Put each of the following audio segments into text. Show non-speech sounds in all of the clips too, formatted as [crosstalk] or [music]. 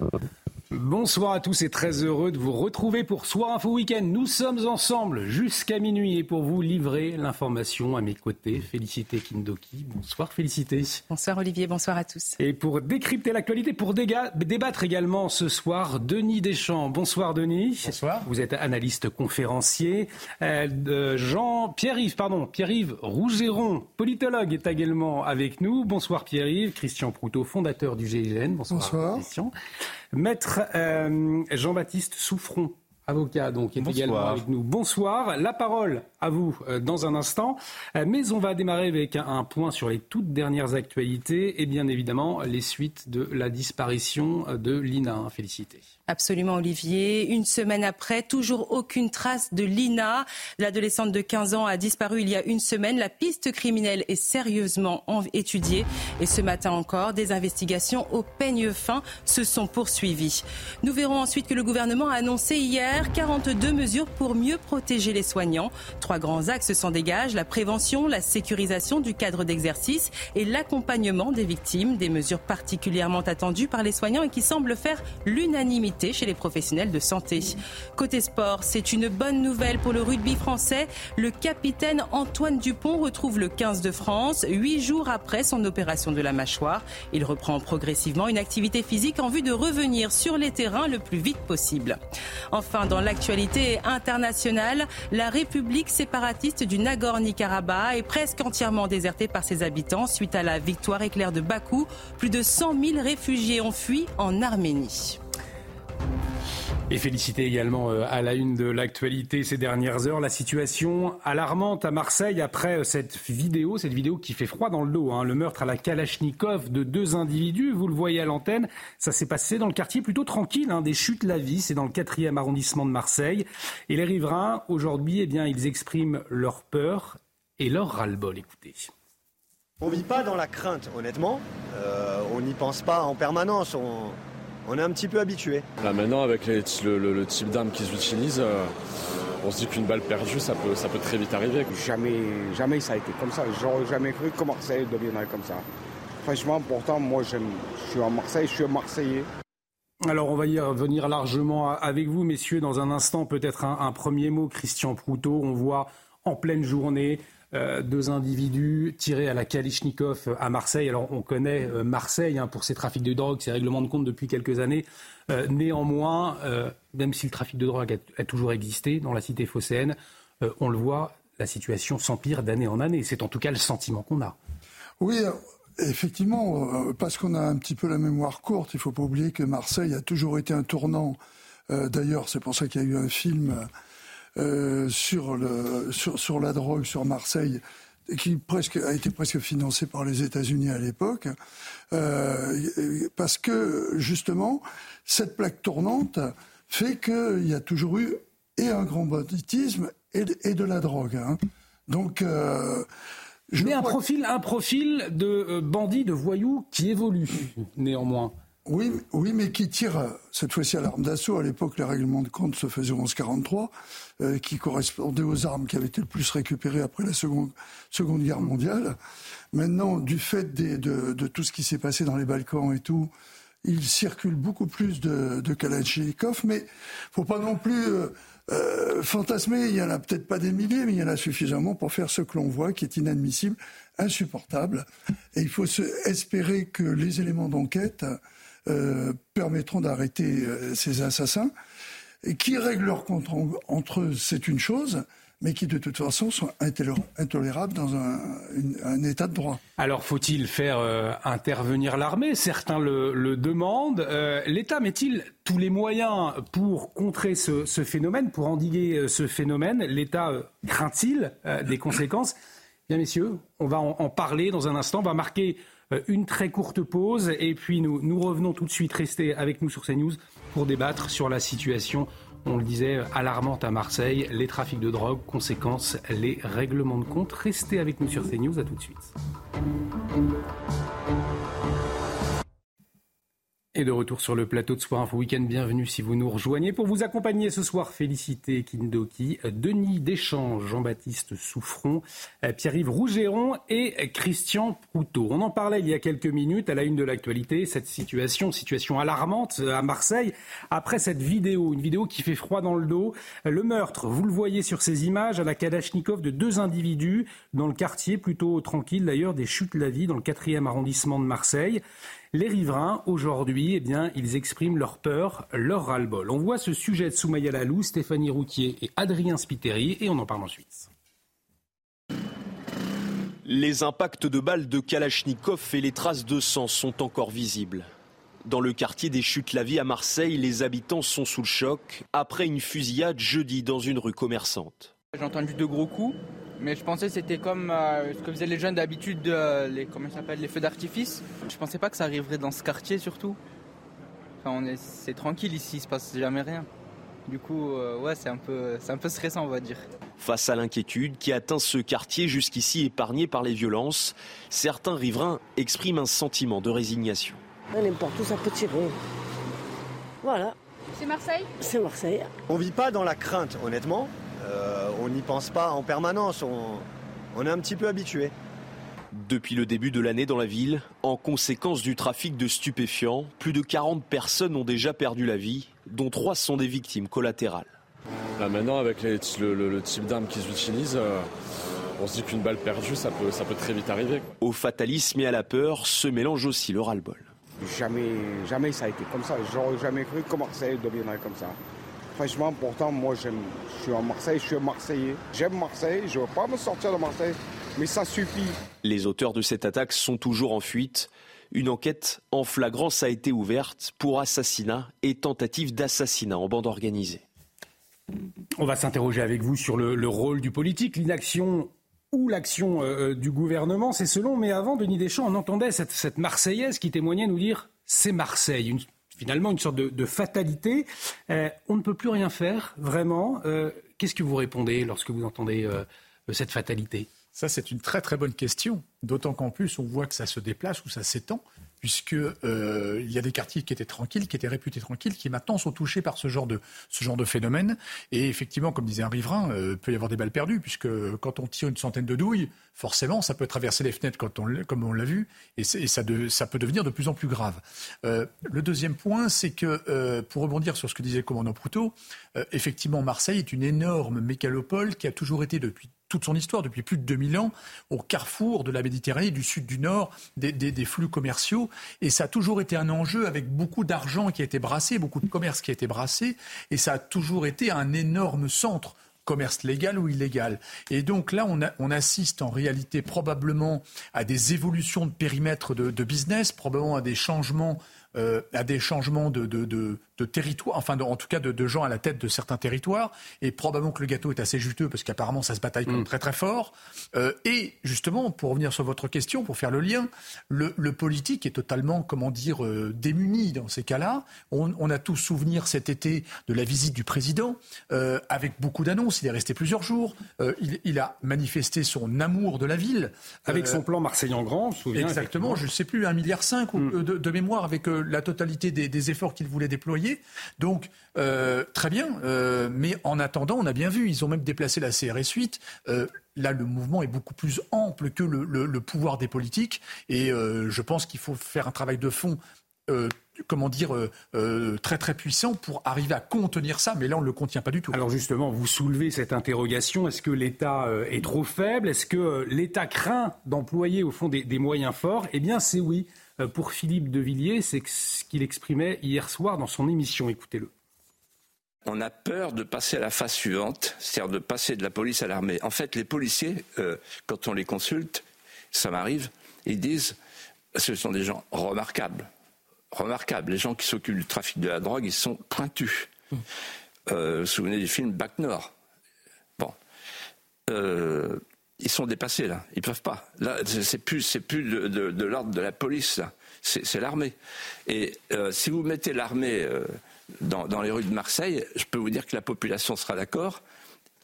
Uh, Bonsoir à tous et très heureux de vous retrouver pour Soir Info Week-end. Nous sommes ensemble jusqu'à minuit et pour vous livrer l'information à mes côtés. Félicité Kindoki. Bonsoir Félicité. Bonsoir Olivier, bonsoir à tous. Et pour décrypter l'actualité, pour débattre également ce soir, Denis Deschamps. Bonsoir Denis. Bonsoir. Vous êtes analyste conférencier. Euh, Jean Pierre-Yves, pardon, Pierre-Yves Rougeron, politologue, est également avec nous. Bonsoir Pierre-Yves. Christian Proutot, fondateur du GIGN. Bonsoir. bonsoir. Christian. Maître euh, Jean-Baptiste Souffron, avocat, donc, est également avec nous. Bonsoir. La parole à vous euh, dans un instant. Euh, mais on va démarrer avec un, point sur les toutes dernières actualités et bien évidemment les suites de la disparition de Lina. Félicité. Absolument, Olivier. Une semaine après, toujours aucune trace de Lina. L'adolescente de 15 ans a disparu il y a une semaine. La piste criminelle est sérieusement étudiée. Et ce matin encore, des investigations au peigne fin se sont poursuivies. Nous verrons ensuite que le gouvernement a annoncé hier 42 mesures pour mieux protéger les soignants. Trois grands axes s'en dégagent. La prévention, la sécurisation du cadre d'exercice et l'accompagnement des victimes. Des mesures particulièrement attendues par les soignants et qui semblent faire l'unanimité chez les professionnels de santé. Côté sport, c'est une bonne nouvelle pour le rugby français. Le capitaine Antoine Dupont retrouve le 15 de France huit jours après son opération de la mâchoire. Il reprend progressivement une activité physique en vue de revenir sur les terrains le plus vite possible. Enfin, dans l'actualité internationale, la République séparatiste du Nagorno-Karabakh est presque entièrement désertée par ses habitants suite à la victoire éclair de Bakou. Plus de 100 000 réfugiés ont fui en Arménie. Et féliciter également euh, à la une de l'actualité ces dernières heures la situation alarmante à Marseille après euh, cette vidéo, cette vidéo qui fait froid dans le dos, hein. le meurtre à la Kalachnikov de deux individus, vous le voyez à l'antenne, ça s'est passé dans le quartier plutôt tranquille, hein, des chutes la vie, c'est dans le quatrième arrondissement de Marseille. Et les riverains, aujourd'hui, eh bien, ils expriment leur peur et leur ras-le-bol. Écoutez. On vit pas dans la crainte, honnêtement. Euh, on n'y pense pas en permanence. On on est un petit peu habitué. Là maintenant, avec le, type d'armes qu'ils utilisent, euh, on se dit qu'une balle perdue, ça peut, ça peut très vite arriver. Jamais, jamais ça a été comme ça. J'aurais jamais cru que Marseille deviendrait comme ça. Franchement, pourtant, moi, je suis en Marseille, je suis un Marseillais. Alors on va y revenir largement avec vous, messieurs, dans un instant. Peut-être un, un premier mot, Christian Proutot. On voit en pleine journée euh, deux individus tirés à la Kalichnikov à Marseille. Alors on connaît euh, Marseille hein, pour ses trafics de drogue, ses règlements de compte depuis quelques années. Euh, néanmoins, même si le trafic de drogue a, toujours existé dans la cité phocéenne, on le voit, la situation s'empire d'année en année. C'est en tout cas le sentiment qu'on a. Oui, effectivement, parce qu'on a un petit peu la mémoire courte, il ne faut pas oublier que Marseille a toujours été un tournant. D'ailleurs, c'est pour ça qu'il y a eu un film euh, sur, le, sur, sur, la drogue sur Marseille qui presque a été presque financé par les États-Unis à l'époque, euh, parce que justement cette plaque tournante fait qu'il y a toujours eu et un grand banditisme et, et de la drogue. Hein. Donc euh, je mais un profil, un profil de bandit, de voyou qui évolue néanmoins. Oui, oui, mais qui tire cette fois-ci à l'arme d'assaut. À l'époque, les règlements de compte se faisaient 11-43, euh, qui correspondaient aux armes qui avaient été le plus récupérées après la Seconde, Guerre mondiale. Maintenant, du fait de, tout ce qui s'est passé dans les Balkans et tout, il circule beaucoup plus de, Kalachnikov, mais faut pas non plus euh, euh, fantasmer. Il y en a peut-être pas des milliers, mais il y en a suffisamment pour faire ce que l'on voit, qui est inadmissible, insupportable. Et il faut espérer que les éléments d'enquête euh, permettront d'arrêter euh, ces assassins. Qui règlent leur compte entre eux, c'est une chose, mais qui de toute façon sont intolérables dans un, état de droit. Alors faut-il faire euh, intervenir l'armée? Certains le, demandent. L'État met-il tous les moyens pour contrer ce, phénomène, pour endiguer ce phénomène? L'État craint-il des conséquences? Bien messieurs, on va en, parler dans un instant. On va marquer une très courte pause et puis nous, nous revenons tout de suite. Restez avec nous sur CNews pour débattre sur la situation, on le disait, alarmante à Marseille, les trafics de drogue, conséquences, les règlements de compte. Restez avec nous sur CNews, à tout de suite. Et de retour sur le plateau de Soir Info Week-end, bienvenue si vous nous rejoignez. Pour vous accompagner ce soir, félicité Kindoki, Denis Deschamps, Jean-Baptiste Souffron, Pierre-Yves Rougeron et Christian Proutot. On en parlait il y a quelques minutes à la une de l'actualité, cette situation, situation alarmante à Marseille, après cette vidéo, une vidéo qui fait froid dans le dos. Le meurtre, vous le voyez sur ces images, à la Kalachnikov de deux individus dans le quartier, plutôt tranquille d'ailleurs, des Chutes-la-Vie, dans le 4e arrondissement de Marseille. Les riverains, aujourd'hui, eh bien, ils expriment leur peur, leur ras-le-bol. On voit ce sujet de Soumaya Lalou, Stéphanie Routier et Adrien Spiteri, et on en parle ensuite. Les impacts de balles de Kalachnikov et les traces de sang sont encore visibles. Dans le quartier des Chutes-la-Vie à Marseille, les habitants sont sous le choc après une fusillade jeudi dans une rue commerçante. J'ai entendu de gros coups, mais je pensais que c'était comme euh, ce que faisaient les jeunes d'habitude, euh, les, comment s'appelle, les feux d'artifice. Je pensais pas que ça arriverait dans ce quartier surtout. Enfin, on est, c'est tranquille ici, il se passe jamais rien. Du coup, euh, ouais, c'est un peu, c'est un peu stressant, on va dire. Face à l'inquiétude qui atteint ce quartier jusqu'ici épargné par les violences, certains riverains expriment un sentiment de résignation. N'importe où ça peut tirer. Voilà. C'est Marseille? C'est Marseille. On vit pas dans la crainte, honnêtement. Euh, on n'y pense pas en permanence, on, on est un petit peu habitué. Depuis le début de l'année dans la ville, en conséquence du trafic de stupéfiants, plus de 40 personnes ont déjà perdu la vie, dont 3 sont des victimes collatérales. Là maintenant, avec les- le, le- le type d'armes qu'ils utilisent, euh, on se dit qu'une balle perdue, ça peut, ça peut très vite arriver. quoi. Au fatalisme et à la peur se mélange aussi le ras-le-bol. Jamais, jamais ça a été comme ça. J'aurais jamais cru que Marseille deviendrait comme ça. Franchement, pourtant, moi, j'aime, je suis en Marseille, je suis un Marseillais. J'aime Marseille, je ne veux pas me sortir de Marseille, mais ça suffit. Les auteurs de cette attaque sont toujours en fuite. Une enquête en flagrance a été ouverte pour assassinat et tentative d'assassinat en bande organisée. On va s'interroger avec vous sur le, le rôle du politique, l'inaction ou l'action euh, du gouvernement, c'est selon. Mais avant, Denis Deschamps, on entendait cette, cette Marseillaise qui témoignait nous dire c'est Marseille. Une- finalement, une sorte de, fatalité. Euh, on ne peut plus rien faire, vraiment. Euh, Qu'est-ce que vous répondez lorsque vous entendez euh, cette fatalité? Ça, c'est une très très bonne question. D'autant qu'en plus, on voit que ça se déplace ou ça s'étend, puisque euh, il y a des quartiers qui étaient tranquilles, qui étaient réputés tranquilles, qui maintenant sont touchés par ce genre de ce genre de phénomène. Et effectivement, comme disait un riverain, euh, peut y avoir des balles perdues, puisque quand on tire une centaine de douilles, forcément, ça peut traverser les fenêtres comme on l'a vu, et, ça peut devenir de plus en plus grave. Euh, le deuxième point, c'est que euh, pour rebondir sur ce que disait le commandant Proutot, euh, effectivement, Marseille est une énorme mégalopole qui a toujours été depuis toute son histoire, depuis plus de 2000 ans, au carrefour de la Méditerranée, du sud, du nord, des, flux commerciaux. Et ça a toujours été un enjeu avec beaucoup d'argent qui a été brassé, beaucoup de commerce qui a été brassé. Et ça a toujours été un énorme centre commerce légal ou illégal. Et donc là, on, assiste en réalité probablement à des évolutions de périmètre de, business, probablement à des changements, euh, à des changements de- de territoire, enfin de- en tout cas de, de gens à la tête de certains territoires. Et probablement que le gâteau est assez juteux parce qu'apparemment ça se bataille comme très très fort. Euh, et justement, pour revenir sur votre question, pour faire le lien, le, le politique est totalement, comment dire, euh, démuni dans ces cas-là. On, on a tous souvenir cet été de la visite du président euh, avec beaucoup d'annonces. Il est resté plusieurs jours. Il, il a manifesté son amour de la ville Avec son plan Marseille en grand, on se souvient. Exactement, je ne sais plus, 1,5 milliard cinq euh, de, de mémoire avec la totalité des, des efforts qu'il voulait déployer. Donc, euh, très bien, euh, mais en attendant, on a bien vu, ils ont même déplacé la CRS 8. Euh, là, le mouvement est beaucoup plus ample que le, pouvoir des politiques. Et je pense qu'il faut faire un travail de fond. comment dire, très très puissant pour arriver à contenir ça, mais là on ne le contient pas du tout. Alors justement, vous soulevez cette interrogation. Est-ce que l'État est trop faible? Est-ce que l'État craint d'employer au fond des moyens forts? Eh bien, c'est oui. Euh, Pour Philippe de Villiers, c'est ce qu'il exprimait hier soir dans son émission. Écoutez-le. On a peur de passer à la phase suivante, c'est-à-dire de passer de la police à l'armée. En fait, les policiers, euh, quand on les consulte, ça m'arrive, ils disent ce sont des gens remarquables. Remarquables. Les gens qui s'occupent du trafic de la drogue, ils sont pointus. Euh, vous vous souvenez du film Bac Nord? Bon. Euh, ils sont dépassés là, ils peuvent pas. Là, c'est plus, plus de, l'ordre de la police là, c'est l'armée. Et euh, si vous mettez l'armée euh, dans, les rues de Marseille, je peux vous dire que la population sera d'accord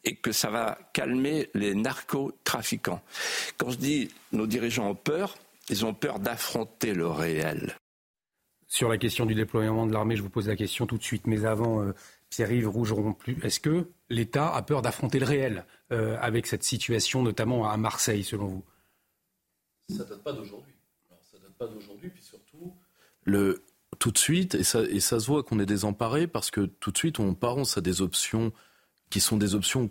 et que ça va calmer les narcotrafiquants. Quand je dis nos dirigeants ont peur, ils ont peur d'affronter le réel. sur la question du déploiement de l'armée. Je vous pose la question tout de suite. Mais avant, euh, Pierre-Yves Rougeron, est-ce que l'État a peur d'affronter le réel? Euh, avec cette situation, notamment à Marseille, selon vous? Ça ne date pas d'aujourd'hui. Ça date pas d'aujourd'hui, puis surtout, le, tout de suite, et ça, et ça se voit qu'on est désemparé parce que tout de suite, on pense à des options qui sont des options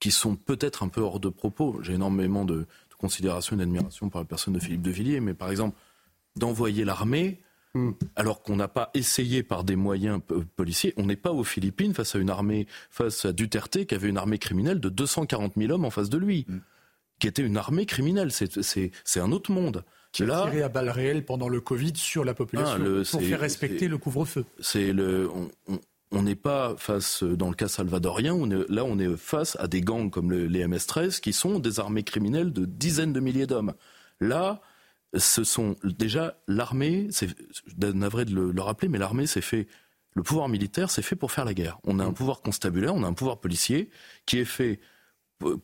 qui sont peut-être un peu hors de propos. J'ai énormément de, de considération et d'admiration pour la personne de Philippe de Villiers, mais par exemple, d'envoyer l'armée Hmm. alors qu'on n'a pas essayé par des moyens policiers. On n'est pas aux Philippines face à une armée, face à Duterte qui avait une armée criminelle de 240 000 hommes en face de lui, hmm. qui était une armée criminelle. C'est un autre monde. Qui a tiré à balles réelles pendant le Covid sur la population ah, pour faire respecter le couvre-feu. C'est le, on n'est pas face, dans le cas salvadorien, là on est face à des gangs comme les MS-13 qui sont des armées criminelles de dizaines de milliers d'hommes. Là, ce sont déjà l'armée, c'est navré de le, rappeler, mais l'armée c'est fait, le pouvoir militaire c'est fait pour faire la guerre. On a un pouvoir constabulaire, on a un pouvoir policier qui est fait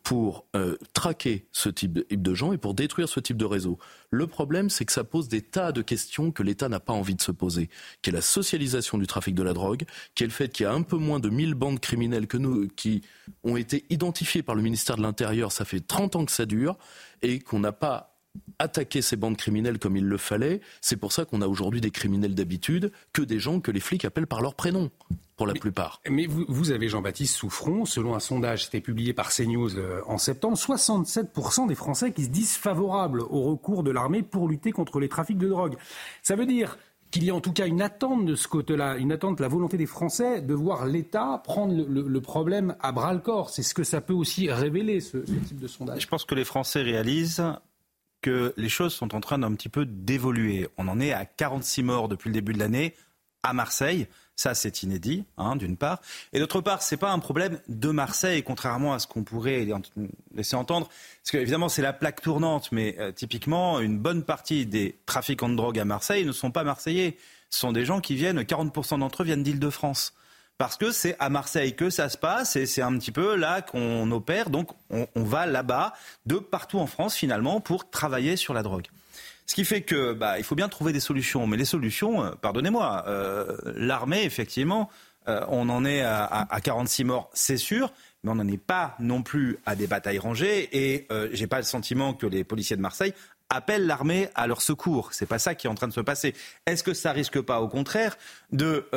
pour euh, traquer ce type de gens et pour détruire ce type de réseau. Le problème, c'est que ça pose des tas de questions que l'État n'a pas envie de se poser, qui est la socialisation du trafic de la drogue, qui est le fait qu'il y a un peu moins de 1000 bandes criminelles que nous, qui ont été identifiées par le ministère de l'Intérieur, ça fait 30 ans que ça dure, et qu'on n'a pas attaquer ces bandes criminelles comme il le fallait. C'est pour ça qu'on a aujourd'hui des criminels d'habitude que des gens que les flics appellent par leur prénom, pour la plupart. Mais vous, avez Jean-Baptiste Souffron, selon un sondage qui été publié par CNews euh, en septembre, 67% des Français qui se disent favorables au recours de l'armée pour lutter contre les trafics de drogue. Ça veut dire qu'il y a en tout cas une attente de ce côté-là, une attente, la volonté des Français de voir l'État prendre le, problème à bras le corps. C'est ce que ça peut aussi révéler, ce, ce type de sondage. Je pense que les Français réalisent que les choses sont en train d'un petit peu d'évoluer. On en est à 46 morts depuis le début de l'année à Marseille. Ça, c'est inédit, hein, d'une part. Et d'autre part, c'est pas un problème de Marseille, contrairement à ce qu'on pourrait laisser entendre. Parce que, évidemment, c'est la plaque tournante, mais euh, typiquement, une bonne partie des trafiquants de drogue à Marseille ne sont pas marseillais. Ce sont des gens qui viennent, 40% d'entre eux viennent d'Île-de-France parce que c'est à Marseille que ça se passe et c'est un petit peu là qu'on opère. Donc on, va là-bas, de partout en France finalement, pour travailler sur la drogue. Ce qui fait que bah, il faut bien trouver des solutions. Mais les solutions, euh, pardonnez-moi, euh, l'armée effectivement, euh, on en est à, à, 46 morts, c'est sûr. Mais on n'en est pas non plus à des batailles rangées et j'ai pas le sentiment que les policiers de Marseille appellent l'armée à leur secours. C'est pas ça qui est en train de se passer. Est-ce que ça risque pas, au contraire, de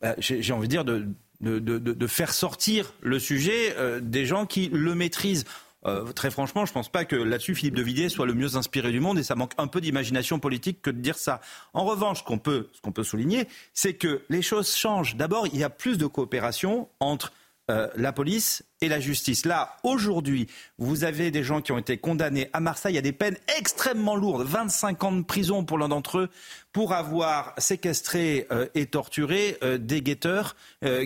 bah, j'ai envie de dire, de, de, de, de, faire sortir le sujet euh, des gens qui le maîtrisent. Euh, très franchement, je ne pense pas que là-dessus Philippe de Villiers soit le mieux inspiré du monde et ça manque un peu d'imagination politique que de dire ça. En revanche, ce qu'on peut, ce qu'on peut souligner, c'est que les choses changent. D'abord, il y a plus de coopération entre euh, la police et la justice. Là, aujourd'hui, vous avez des gens qui ont été condamnés à Marseille à des peines extrêmement lourdes, 25 ans de prison pour l'un d'entre eux, pour avoir séquestré euh, et torturé euh, des guetteurs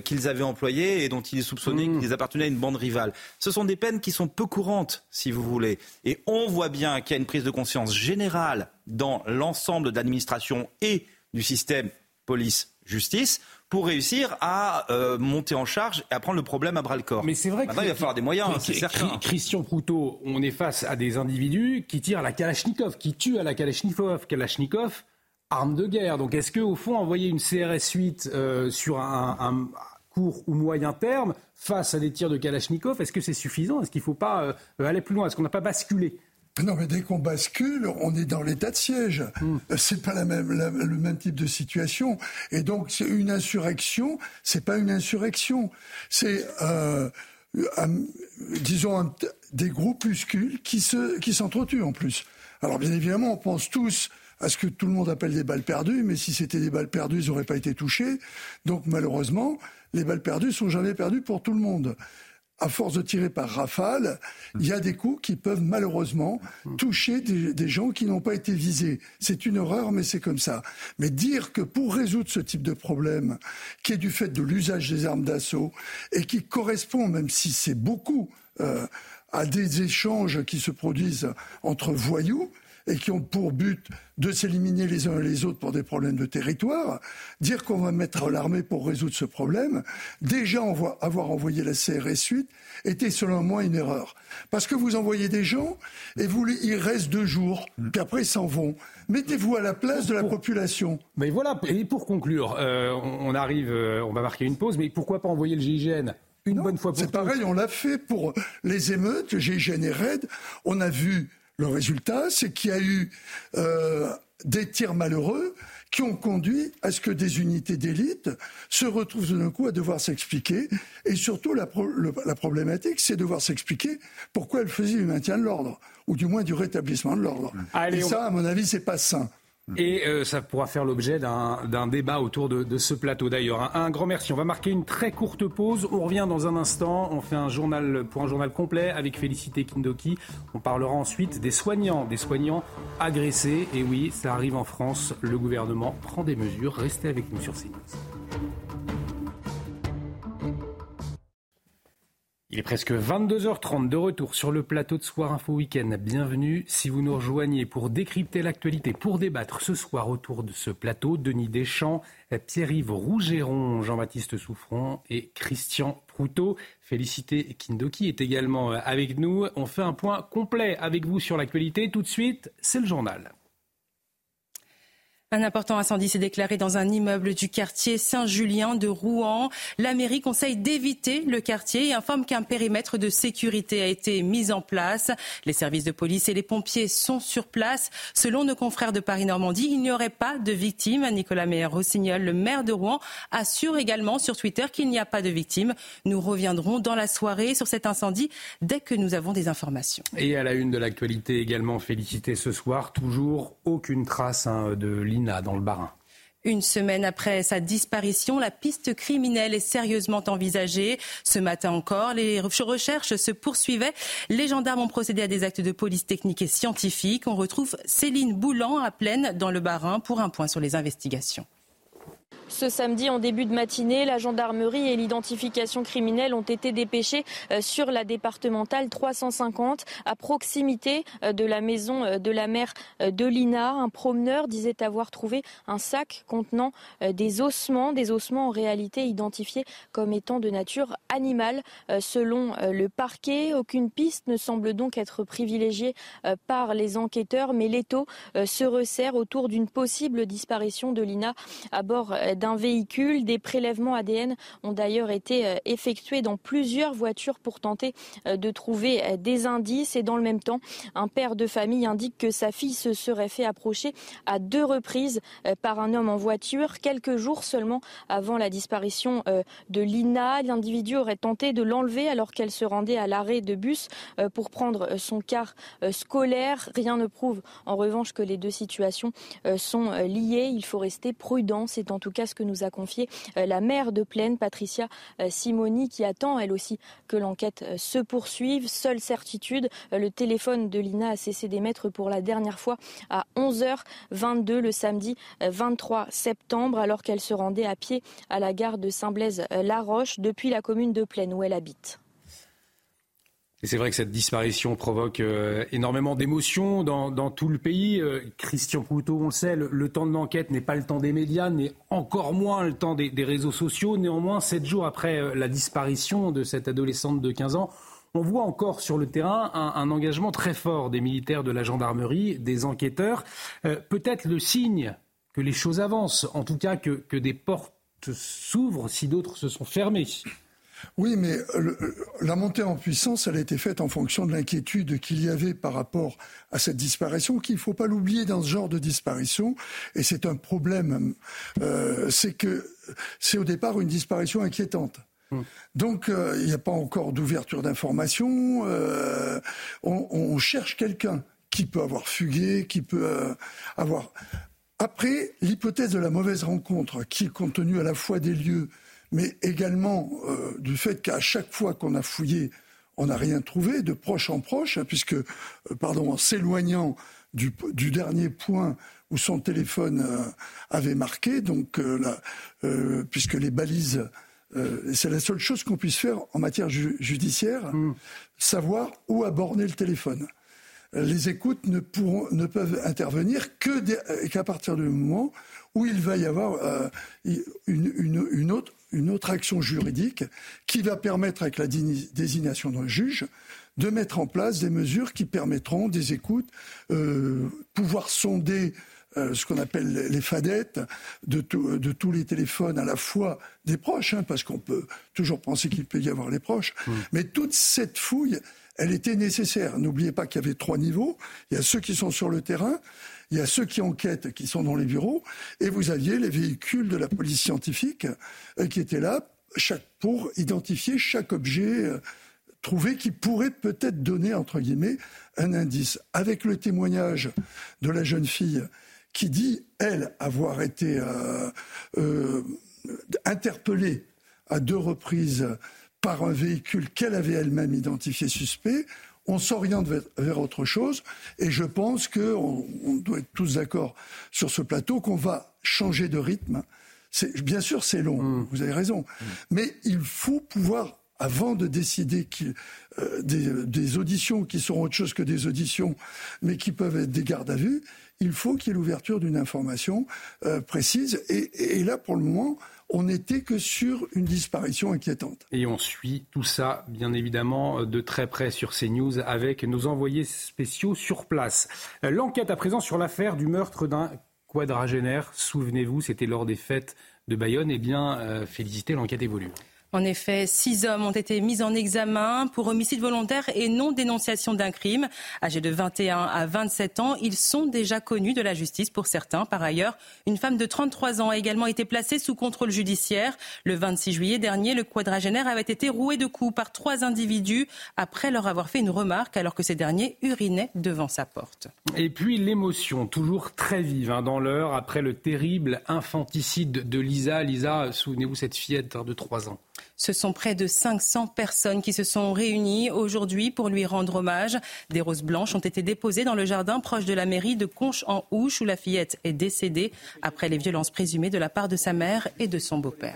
qu'ils avaient employés et dont il est soupçonné mmh. qu'ils appartenaient à une bande rivale. Ce sont des peines qui sont peu courantes, si vous voulez. Et on voit bien qu'il y a une prise de conscience générale dans l'ensemble de l'administration et du système police-justice pour réussir à euh, monter en charge et à prendre le problème à bras le corps. Mais c'est vrai Maintenant, il va falloir des moyens, c'est certain. Christian Proutot, on est face à des individus qui tirent à la Kalachnikov, qui tuent à la Kalachnikov. Kalachnikov, arme de guerre. Donc est-ce qu'au fond, envoyer une CRS 8 euh, sur un, court ou moyen terme face à des tirs de Kalachnikov, est-ce que c'est suffisant? Est-ce qu'il ne faut pas euh, aller plus loin? Est-ce qu'on n'a pas basculé? Non, mais dès qu'on bascule, on est dans l'état de siège. Hmm. C'est pas la même, le même type de situation. Et donc, c'est une insurrection. C'est pas une insurrection. C'est, euh, disons, des groupuscules qui se, qui s'entretuent en plus. Alors, bien évidemment, on pense tous à ce que tout le monde appelle des balles perdues, mais si c'était des balles perdues, ils n'auraient pas été touchés. Donc, malheureusement, les balles perdues sont jamais perdues pour tout le monde à force de tirer par rafale, il y a des coups qui peuvent malheureusement toucher des, gens qui n'ont pas été visés. C'est une horreur, mais c'est comme ça. Mais dire que pour résoudre ce type de problème, qui est du fait de l'usage des armes d'assaut et qui correspond, même si c'est beaucoup, euh, à des échanges qui se produisent entre voyous, et qui ont pour but de s'éliminer les uns et les autres pour des problèmes de territoire, dire qu'on va mettre l'armée pour résoudre ce problème, déjà avoir envoyé la CRS 8 était selon moi une erreur. Parce que vous envoyez des gens et vous, il reste deux jours, puis après ils s'en vont. Mettez-vous à la place de la population. Mais voilà, et pour conclure, euh, on arrive, euh, on va marquer une pause, mais pourquoi pas envoyer le GIGN une bonne fois pour C'est pareil, on l'a fait pour les émeutes, GIGN et RAID. On a vu le résultat, c'est qu'il y a eu euh, des tirs malheureux qui ont conduit à ce que des unités d'élite se retrouvent d'un coup à devoir s'expliquer. Et surtout, la, la problématique, c'est devoir s'expliquer pourquoi elles faisaient du maintien de l'ordre, ou du moins du rétablissement de l'ordre. Et ça, à mon avis, c'est pas sain. Et euh, ça pourra faire l'objet d'un débat autour de, ce plateau d'ailleurs. Un, grand merci. On va marquer une très courte pause. On revient dans un instant. On fait un journal pour un journal complet avec Félicité Kindoki. On parlera ensuite des soignants, des soignants agressés. Et oui, ça arrive en France. Le gouvernement prend des mesures. Restez avec nous sur CNews. Il est presque 22h30 de retour sur le plateau de Soir Info Week-end. Bienvenue si vous nous rejoignez pour décrypter l'actualité, pour débattre ce soir autour de ce plateau. Denis Deschamps, Pierre-Yves Rougeron, Jean-Baptiste Souffron et Christian Proutot. Félicité Kindoki est également avec nous. On fait un point complet avec vous sur l'actualité. Tout de suite, c'est le journal. Un important incendie s'est déclaré dans un immeuble du quartier Saint-Julien de Rouen. La mairie conseille d'éviter le quartier et informe qu'un périmètre de sécurité a été mis en place. Les services de police et les pompiers sont sur place. Selon nos confrères de Paris-Normandie, il n'y aurait pas de victimes. Nicolas Meyer-Rossignol, le maire de Rouen, assure également sur Twitter qu'il n'y a pas de victimes. Nous reviendrons dans la soirée sur cet incendie dès que nous avons des informations. Et à la une de l'actualité également, félicité ce soir, toujours aucune trace hein, de l'île dans le. Une semaine après sa disparition, la piste criminelle est sérieusement envisagée. Ce matin encore, les recherches se poursuivaient. Les gendarmes ont procédé à des actes de police technique et scientifique. On retrouve Céline Boulan à Plaine dans le Barin pour un point sur les investigations. Ce samedi, en début de matinée, la gendarmerie et l'identification criminelle ont été dépêchés euh, sur la départementale 350 à proximité euh, de la maison euh, de la mère de Lina. Un promeneur disait avoir trouvé un sac contenant des ossements, des ossements en réalité identifiés comme étant de nature animale. Selon le parquet, aucune piste ne semble donc être privilégiée par les enquêteurs, mais l'étau se resserre autour d'une possible disparition de Lina à bord d'un véhicule. Des prélèvements ADN ont d'ailleurs été euh, effectués dans plusieurs voitures pour tenter euh, de trouver euh, des indices. Et dans le même temps, un père de famille indique que sa fille se serait fait approcher à deux reprises par un homme en voiture, quelques jours seulement avant la disparition de Lina. L'individu aurait tenté de l'enlever alors qu'elle se rendait à l'arrêt de bus pour prendre son car scolaire. Rien ne prouve en revanche que les deux situations sont liées. Il faut rester prudent. C'est en tout cas que nous a confié euh, la maire de Plaine, Patricia euh, Simoni, qui attend elle aussi que l'enquête euh, se poursuive. Seule certitude, le téléphone de Lina a cessé d'émettre pour la dernière fois à 11h22 le samedi 23 septembre, alors qu'elle se rendait à pied à la gare de Saint-Blaise-la-Roche depuis la commune de Plaine où elle habite. Et c'est vrai que cette disparition provoque euh, énormément d'émotions dans, tout le pays. Euh, Christian Proutot, on le sait, le, temps de l'enquête n'est pas le temps des médias, n'est encore moins le temps des, réseaux sociaux. Néanmoins, sept jours après euh, la disparition de cette adolescente de 15 ans, on voit encore sur le terrain un, engagement très fort des militaires de la gendarmerie, des enquêteurs. Peut-être le signe que les choses avancent, en tout cas que des portes s'ouvrent si d'autres se sont fermées. Oui, mais la montée en puissance, elle a été faite en fonction de l'inquiétude qu'il y avait par rapport à cette disparition, qu'il ne faut pas l'oublier dans ce genre de disparition. Et c'est un problème, euh, c'est que c'est au départ une disparition inquiétante. Hum. Donc, euh, il n'y a pas encore d'ouverture d'information. Euh, on, on, cherche quelqu'un qui peut avoir fugué, qui peut avoir... Après, l'hypothèse de la mauvaise rencontre, qui est compte tenu à la fois des lieux mais également euh, du fait qu'à chaque fois qu'on a fouillé, on n'a rien trouvé, de proche en proche, hein, puisque, euh, pardon, en s'éloignant du, dernier point où son téléphone euh, avait marqué, donc puisque les balises, c'est la seule chose qu'on puisse faire en matière judiciaire, mm. savoir où a borné le téléphone. les écoutes ne, pourront, ne peuvent intervenir qu'à partir du moment où il va y avoir une, une, autre, une autre action juridique qui va permettre, avec la désignation d'un juge, de mettre en place des mesures qui permettront des écoutes, euh, pouvoir sonder euh, ce qu'on appelle les fadettes de, de, tous les téléphones à la fois des proches, hein, parce qu'on peut toujours penser qu'il peut y avoir les proches, mmh. mais toute cette fouille, elle était nécessaire. N'oubliez pas qu'il y avait trois niveaux. Il y a ceux qui sont sur le terrain, il y a ceux qui enquêtent, qui sont dans les bureaux, et vous aviez les véhicules de la police scientifique euh, qui étaient là pour identifier chaque objet trouvé qui pourrait peut-être donner, entre guillemets, un indice. Avec le témoignage de la jeune fille qui dit, elle, avoir été euh, euh, interpellée à deux reprises par un véhicule qu'elle avait elle-même identifié suspect, on s'oriente vers, autre chose. Et je pense qu'on on doit être tous d'accord sur ce plateau qu'on va changer de rythme. Bien sûr, c'est long, mmh. vous avez raison. Mmh. Mais il faut pouvoir avant de décider euh, des, auditions qui seront autre chose que des auditions, mais qui peuvent être des gardes à vue, il faut qu'il y ait l'ouverture d'une information euh, précise. Et, là, pour le moment, on n'était que sur une disparition inquiétante. Et on suit tout ça, bien évidemment, de très près sur CNews avec nos envoyés spéciaux sur place. L'enquête à présent sur l'affaire du meurtre d'un quadragénaire. Souvenez-vous, c'était lors des fêtes de Bayonne. Eh bien, euh, l'enquête évolue. En effet, six hommes ont été mis en examen pour homicide volontaire et non dénonciation d'un crime. Âgés de 21 à 27 ans, ils sont déjà connus de la justice pour certains. Par ailleurs, une femme de 33 ans a également été placée sous contrôle judiciaire. Le 26 juillet dernier, le quadragénaire avait été roué de coups par trois individus après leur avoir fait une remarque alors que ces derniers urinaient devant sa porte. Et puis l'émotion, toujours très vive hein, dans l'heure après le terrible infanticide de Lisa. Lisa, souvenez-vous cette fillette de 3 ans. Ce sont près de 500 personnes qui se sont réunies aujourd'hui pour lui rendre hommage. Des roses blanches ont été déposées dans le jardin proche de la mairie de Conches-en-Ouche où la fillette est décédée après les violences présumées de la part de sa mère et de son beau-père.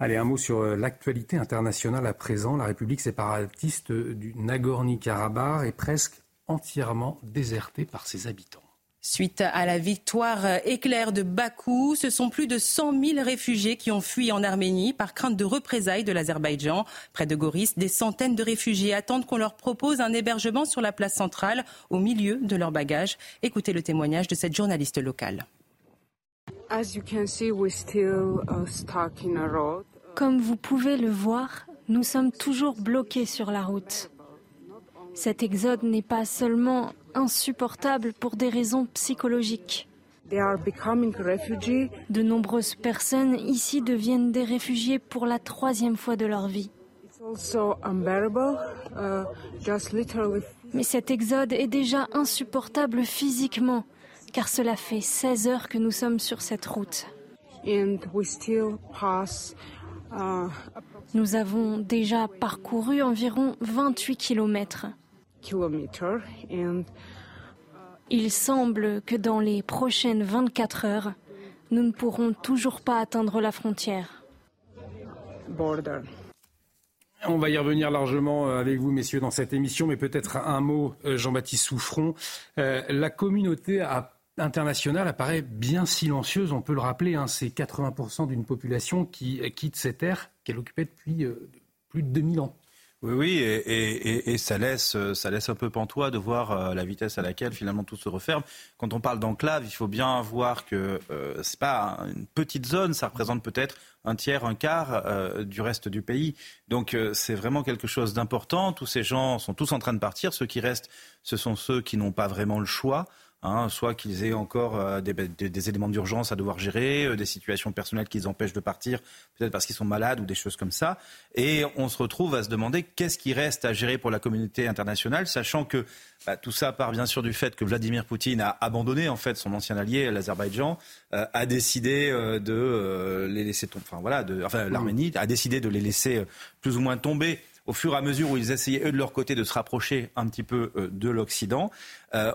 Allez, un mot sur euh, l'actualité internationale à présent. La République séparatiste du Nagorno-Karabakh est presque entièrement désertée par ses habitants. Suite à la victoire éclair de Bakou, ce sont plus de 100 000 réfugiés qui ont fui en Arménie par crainte de représailles de l'Azerbaïdjan. Près de Goris, des centaines de réfugiés attendent qu'on leur propose un hébergement sur la place centrale au milieu de leurs bagages. Écoutez le témoignage de cette journaliste locale. Comme vous pouvez le voir, nous sommes toujours bloqués sur la route. Cet exode n'est pas seulement insupportable pour des raisons psychologiques. De nombreuses personnes ici deviennent des réfugiés pour la troisième fois de leur vie. Uh, Mais cet exode est déjà insupportable physiquement, car cela fait 16 heures que nous sommes sur cette route. Uh, nous avons déjà parcouru environ 28 kilomètres. Il semble que dans les prochaines 24 heures, nous ne pourrons toujours pas atteindre la frontière. On va y revenir largement euh, avec vous, messieurs, dans cette émission, mais peut-être un mot, euh, Jean-Baptiste Souffron. Euh, la communauté internationale apparaît bien silencieuse, on peut le rappeler. Hein, c'est 80% d'une population qui quitte cette terre qu'elle occupait depuis plus de 2000 ans. Oui, oui, et, ça, laisse, ça laisse un peu pantois de voir euh, la vitesse à laquelle finalement tout se referme. Quand on parle d'enclave, il faut bien voir que euh, ce n'est pas une petite zone, ça représente peut-être un tiers, un quart euh, du reste du pays. Donc c'est vraiment quelque chose d'important. Tous ces gens sont tous en train de partir. Ceux qui restent, ce sont ceux qui n'ont pas vraiment le choix. Hein, soit qu'ils aient encore euh, des, éléments d'urgence à devoir gérer, euh, des situations personnelles qui les empêchent de partir, peut-être parce qu'ils sont malades ou des choses comme ça. Et on se retrouve à se demander qu'est-ce qui reste à gérer pour la communauté internationale, sachant que bah, tout ça part bien sûr du fait que Vladimir Poutine a abandonné en fait son ancien allié, l'Azerbaïdjan, euh, a décidé de les laisser tomber, enfin voilà, de, enfin l'Arménie a décidé de les laisser plus ou moins tomber au fur et à mesure où ils essayaient, eux, de leur côté, de se rapprocher un petit peu de l'Occident.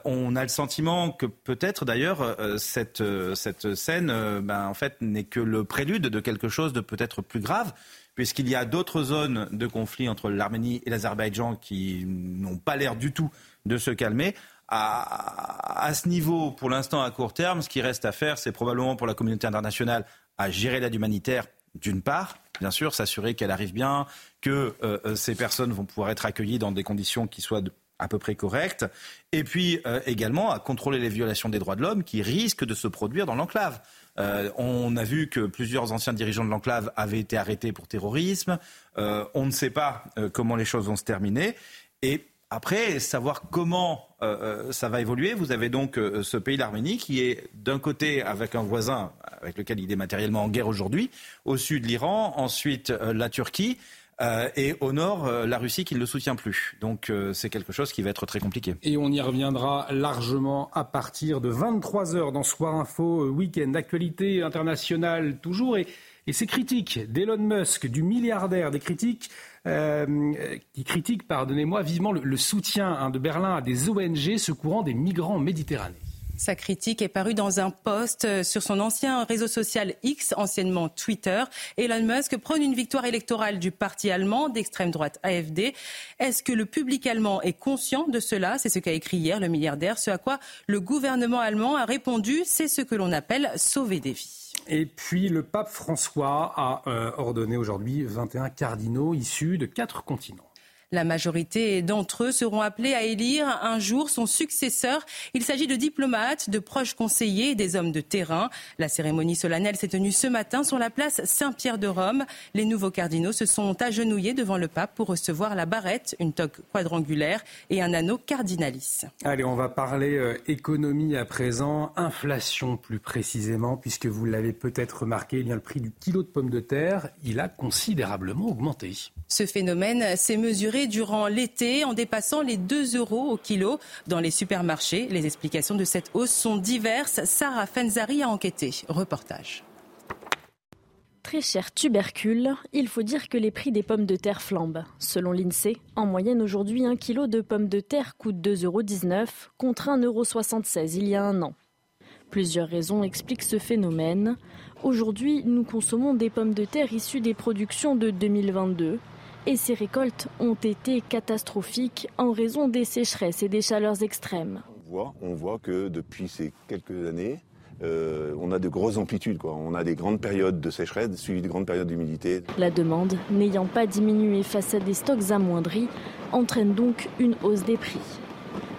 on a le sentiment que peut-être, d'ailleurs, cette, cette scène, ben, en fait, n'est que le prélude de quelque chose de peut-être plus grave puisqu'il y a d'autres zones de conflit entre l'Arménie et l'Azerbaïdjan qui n'ont pas l'air du tout de se calmer. À, à ce niveau, pour l'instant, à court terme, ce qui reste à faire, c'est probablement pour la communauté internationale à gérer l'aide humanitaire, d'une part, bien sûr, s'assurer qu'elle arrive bien, que euh, euh, ces personnes vont pouvoir être accueillies dans des conditions qui soient à peu près correctes, et puis euh, également à contrôler les violations des droits de l'homme qui risquent de se produire dans l'enclave. On a vu que plusieurs anciens dirigeants de l'enclave avaient été arrêtés pour terrorisme. On ne sait pas comment les choses vont se terminer. Et après, savoir comment ça va évoluer, vous avez donc ce pays, l'Arménie, qui est d'un côté avec un voisin avec lequel il est matériellement en guerre aujourd'hui, au sud l'Iran, ensuite la Turquie. Euh, et au nord, euh, la Russie qui ne le soutient plus. Donc euh, c'est quelque chose qui va être très compliqué. Et on y reviendra largement à partir de 23h dans Soir Info Week-end. Actualité internationale toujours et, et ces critiques d'Elon Musk, du milliardaire, des critiques qui critiquent, pardonnez-moi, vivement le, soutien hein, de Berlin à des ONG secourant des migrants en. Sa critique est parue dans un post euh, sur son ancien réseau social X, anciennement Twitter. Elon Musk prône une victoire électorale du parti allemand d'extrême droite AFD. Est-ce que le public allemand est conscient de cela? C'est ce qu'a écrit hier le milliardaire, ce à quoi le gouvernement allemand a répondu, c'est ce que l'on appelle sauver des vies. Et puis le pape François a euh, ordonné aujourd'hui 21 cardinaux issus de quatre continents. La majorité d'entre eux seront appelés à élire un jour son successeur. Il s'agit de diplomates, de proches conseillers et des hommes de terrain. La cérémonie solennelle s'est tenue ce matin sur la place Saint-Pierre de Rome. Les nouveaux cardinaux se sont agenouillés devant le pape pour recevoir la barrette, une toque quadrangulaire et un anneau cardinalis. Allez, on va parler euh, économie à présent, inflation plus précisément, puisque vous l'avez peut-être remarqué, eh bien, le prix du kilo de pommes de terre, il a considérablement augmenté. Ce phénomène s'est mesuré durant l'été en dépassant les 2 euros au kilo dans les supermarchés. Les explications de cette hausse sont diverses. Sarah Fenzari a enquêté. Reportage. Très cher tubercule, il faut dire que les prix des pommes de terre flambent. Selon l'INSEE, en moyenne aujourd'hui, un kilo de pommes de terre coûte 2,19 euros contre 1,76 euros il y a un an. Plusieurs raisons expliquent ce phénomène. Aujourd'hui, nous consommons des pommes de terre issues des productions de 2022 et ces récoltes ont été catastrophiques en raison des sécheresses et des chaleurs extrêmes. On voit, on voit que depuis ces quelques années, euh, on a de grosses amplitudes. Quoi. On a des grandes périodes de sécheresse suivies de grandes périodes d'humidité. La demande, n'ayant pas diminué face à des stocks amoindris, entraîne donc une hausse des prix.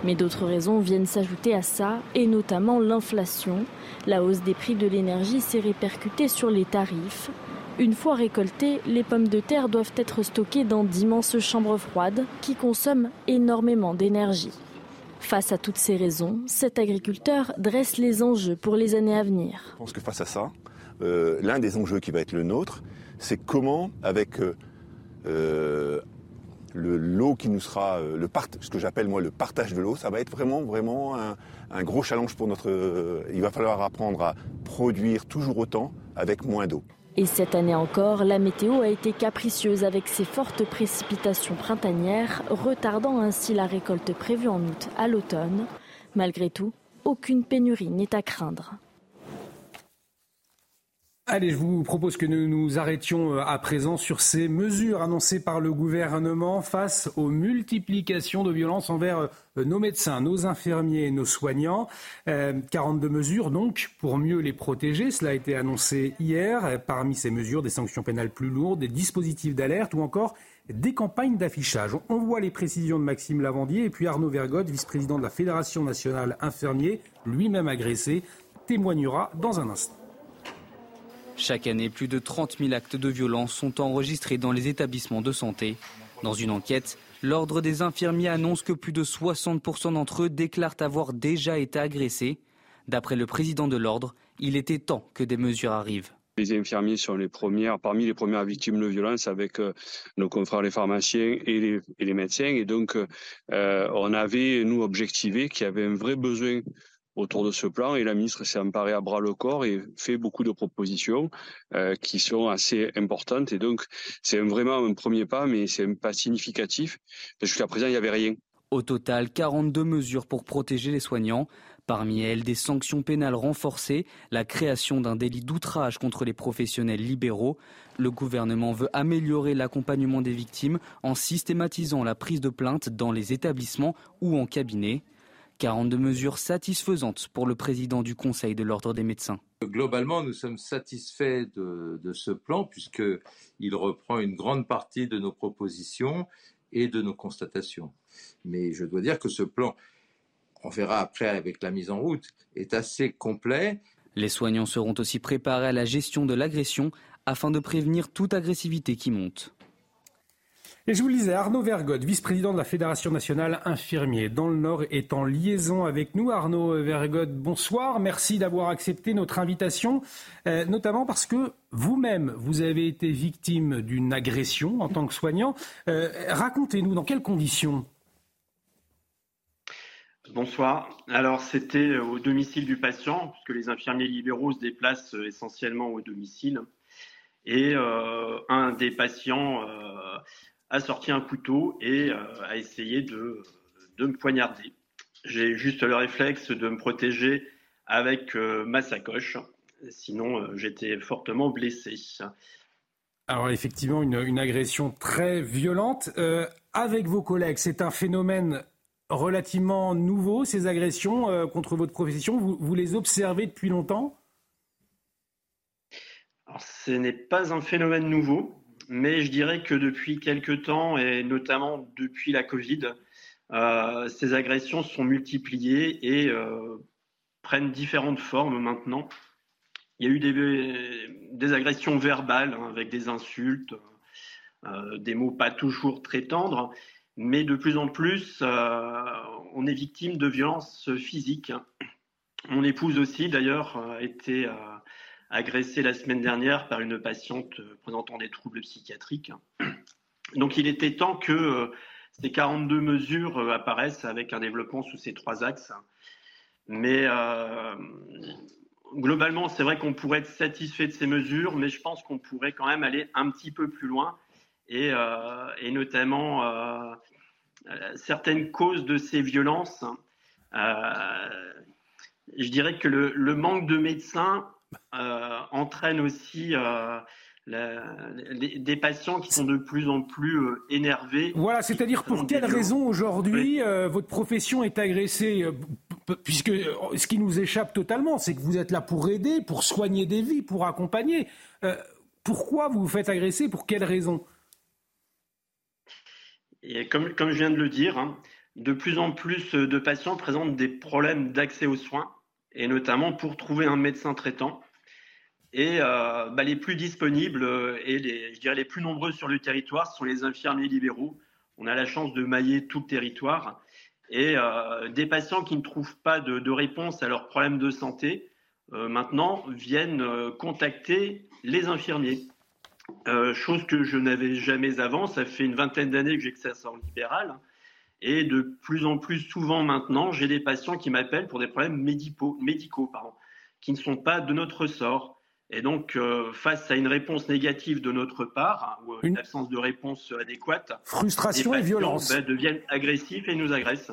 Mais d'autres raisons viennent s'ajouter à ça, et notamment l'inflation. La hausse des prix de l'énergie s'est répercutée sur les tarifs. Une fois récoltées, les pommes de terre doivent être stockées dans d'immenses chambres froides qui consomment énormément d'énergie. Face à toutes ces raisons, cet agriculteur dresse les enjeux pour les années à venir. Je pense que face à ça, euh, l'un des enjeux qui va être le nôtre, c'est comment, avec euh, euh, le lot qui nous sera, le ce que j'appelle moi le partage de l'eau, ça va être vraiment, vraiment un, un gros challenge pour notre. il va falloir apprendre à produire toujours autant avec moins d'eau. Et cette année encore, la météo a été capricieuse avec ses fortes précipitations printanières, retardant ainsi la récolte prévue en août à l'automne. Malgré tout, aucune pénurie n'est à craindre. Allez, je vous propose que nous nous arrêtions euh, à présent sur ces mesures annoncées par le gouvernement face aux multiplications de violences envers euh, nos médecins, nos infirmiers et nos soignants. 42 euh, mesures donc pour mieux les protéger. Cela a été annoncé hier. Parmi ces mesures, des sanctions pénales plus lourdes, des dispositifs d'alerte ou encore des campagnes d'affichage. On voit les précisions de Maxime Lavandier et puis Arnaud Vergotte, vice-président de la Fédération nationale infirmier, lui-même agressé, témoignera dans un instant. Chaque année, plus de 30 000 actes de violence sont enregistrés dans les établissements de santé. Dans une enquête, l'Ordre des infirmiers annonce que plus de 60% d'entre eux déclarent avoir déjà été agressés. D'après le président de l'Ordre, il était temps que des mesures arrivent. Les infirmiers sont les premières, parmi les premières victimes de violence avec euh, nos confrères les pharmaciens et les, médecins. Et donc, euh, on avait, nous, objectivé qu'il y avait un vrai besoin autour de ce plan et la ministre s'est emparée à bras le corps et fait beaucoup de propositions euh, qui sont assez importantes. Et donc, c'est vraiment un premier pas, mais c'est un pas significatif parce qu'à présent, il n'y avait rien. Au total, 42 mesures pour protéger les soignants. Parmi elles, des sanctions pénales renforcées, la création d'un délit d'outrage contre les professionnels libéraux. Le gouvernement veut améliorer l'accompagnement des victimes en systématisant la prise de plainte dans les établissements ou en cabinet. 42 mesures satisfaisantes pour le président du Conseil de l'Ordre des médecins. Globalement, nous sommes satisfaits de, de ce plan puisqu'il reprend une grande partie de nos propositions et de nos constatations. Mais je dois dire que ce plan on verra après avec la mise en route, est assez complet. Les soignants seront aussi préparés à la gestion de l'agression afin de prévenir toute agressivité qui monte. Et je vous le disais, Arnaud Vergotte, vice-président de la Fédération nationale infirmier dans le Nord, est en liaison avec nous. Arnaud Vergotte, bonsoir. Merci d'avoir accepté notre invitation, euh, notamment parce que vous-même, vous avez été victime d'une agression en tant que soignant. Euh, racontez-nous dans quelles conditions Bonsoir. Alors, c'était au domicile du patient, puisque les infirmiers libéraux se déplacent euh, essentiellement au domicile. Et un des patients a sorti un couteau et a essayé de, de, me poignarder. J'ai juste le réflexe de me protéger avec ma sacoche. Sinon, j'étais fortement blessé. Alors effectivement, une, une agression très violente. avec vos collègues, c'est un phénomène relativement nouveau, ces agressions euh, contre votre profession vous, les observez depuis longtemps? Ce n'est pas un phénomène nouveau, mais je dirais que depuis quelques temps, et notamment depuis la Covid, euh, ces agressions sont multipliées et euh, prennent différentes formes maintenant. Il y a eu des, agressions verbales hein, avec des insultes, des mots pas toujours très tendres, mais de plus en plus, euh, on est victime de violences physiques. Mon épouse aussi, d'ailleurs, a été euh, agressée la semaine dernière par une patiente présentant des troubles psychiatriques. [clears throat] Donc il était temps que euh, ces 42 mesures apparaissent avec un développement sous ces trois axes. Mais globalement, c'est vrai qu'on pourrait être satisfait de ces mesures, mais je pense qu'on pourrait quand même aller un petit peu plus loin et, euh, notamment euh, certaines causes de ces violences. Euh, je dirais que le manque de médecins entraîne aussi des patients qui sont de plus en plus énervés. Voilà, c'est-à-dire pour quelle raison aujourd'hui votre profession est agressée Puisque ce qui nous échappe totalement, c'est que vous êtes là pour aider, pour soigner des vies, pour accompagner. pourquoi vous vous faites agresser? Pour quelle raison? Et comme, comme, je viens de le dire, hein, de plus en plus de patients présentent des problèmes d'accès aux soins, et notamment pour trouver un médecin traitant. Et euh, bah, les plus disponibles euh, et les, je dirais les plus nombreux sur le territoire sont les infirmiers libéraux. On a la chance de mailler tout le territoire. Et euh, des patients qui ne trouvent pas de, réponse à leurs problèmes de santé, maintenant, viennent contacter les infirmiers. Chose que je n'avais jamais avant. Ça fait une vingtaine d'années que j'exerce en libéral. Et de plus en plus souvent maintenant, j'ai des patients qui m'appellent pour des problèmes médicaux, médicaux pardon, qui ne sont pas de notre sort. Et donc, euh, face à une réponse négative de notre part, ou une, absence de réponse adéquate, frustration et violence ben, deviennent agressifs et nous agressent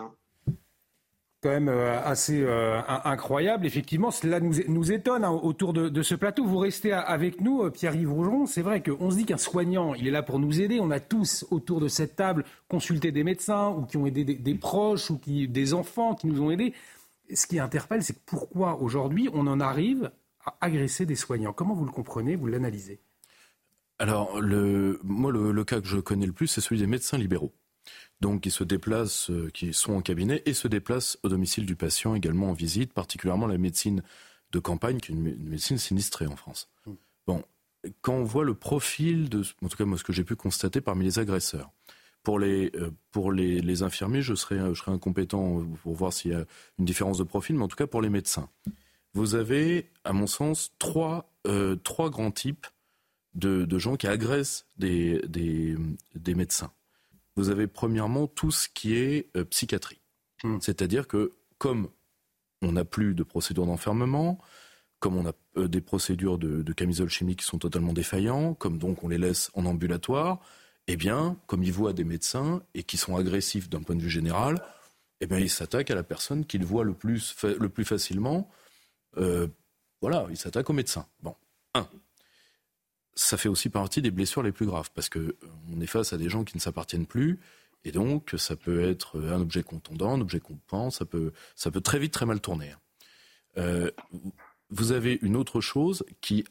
quand même euh, assez euh, incroyable. Effectivement, cela nous, étonne hein, autour de, ce plateau. Vous restez avec nous, euh, Pierre-Yves Rougeron. C'est vrai qu'on se dit qu'un soignant, il est là pour nous aider. On a tous autour de cette table consulté des médecins ou qui ont aidé des, proches ou qui, des enfants qui nous ont aidés. Ce qui interpelle, c'est pourquoi aujourd'hui on en arrive à agresser des soignants? Comment vous le comprenez, vous l'analysez? Alors, le, moi, le cas que je connais le plus, c'est celui des médecins libéraux donc qui se déplacent, euh, qui sont en cabinet et se déplacent au domicile du patient également en visite, particulièrement la médecine de campagne, qui est une, médecine sinistrée en France. Mm. Bon, quand on voit le profil de, en tout cas moi ce que j'ai pu constater parmi les agresseurs, pour les, euh, pour les, infirmiers, je serais, je serais incompétent pour voir s'il y a une différence de profil, mais en tout cas pour les médecins. Vous avez, à mon sens, trois, euh, trois grands types de, de, gens qui agressent des, des, des médecins vous avez premièrement tout ce qui est euh, psychiatrie. Hmm. C'est-à-dire que comme on n'a plus de procédures d'enfermement, comme on a euh, des procédures de, de camisole chimique qui sont totalement défaillants, comme donc on les laisse en ambulatoire, eh bien, comme ils voient des médecins et qui sont agressifs d'un point de vue général, eh bien, ils s'attaquent à la personne qu'ils voient le plus, le plus facilement. Euh, voilà, ils s'attaquent aux médecins. Bon, un. Ça fait aussi partie des blessures les plus graves, parce qu'on euh, est face à des gens qui ne s'appartiennent plus, et donc ça peut être un objet contondant, un objet coupant, ça peut, ça peut très vite très mal tourner. Euh, vous avez une autre chose qui,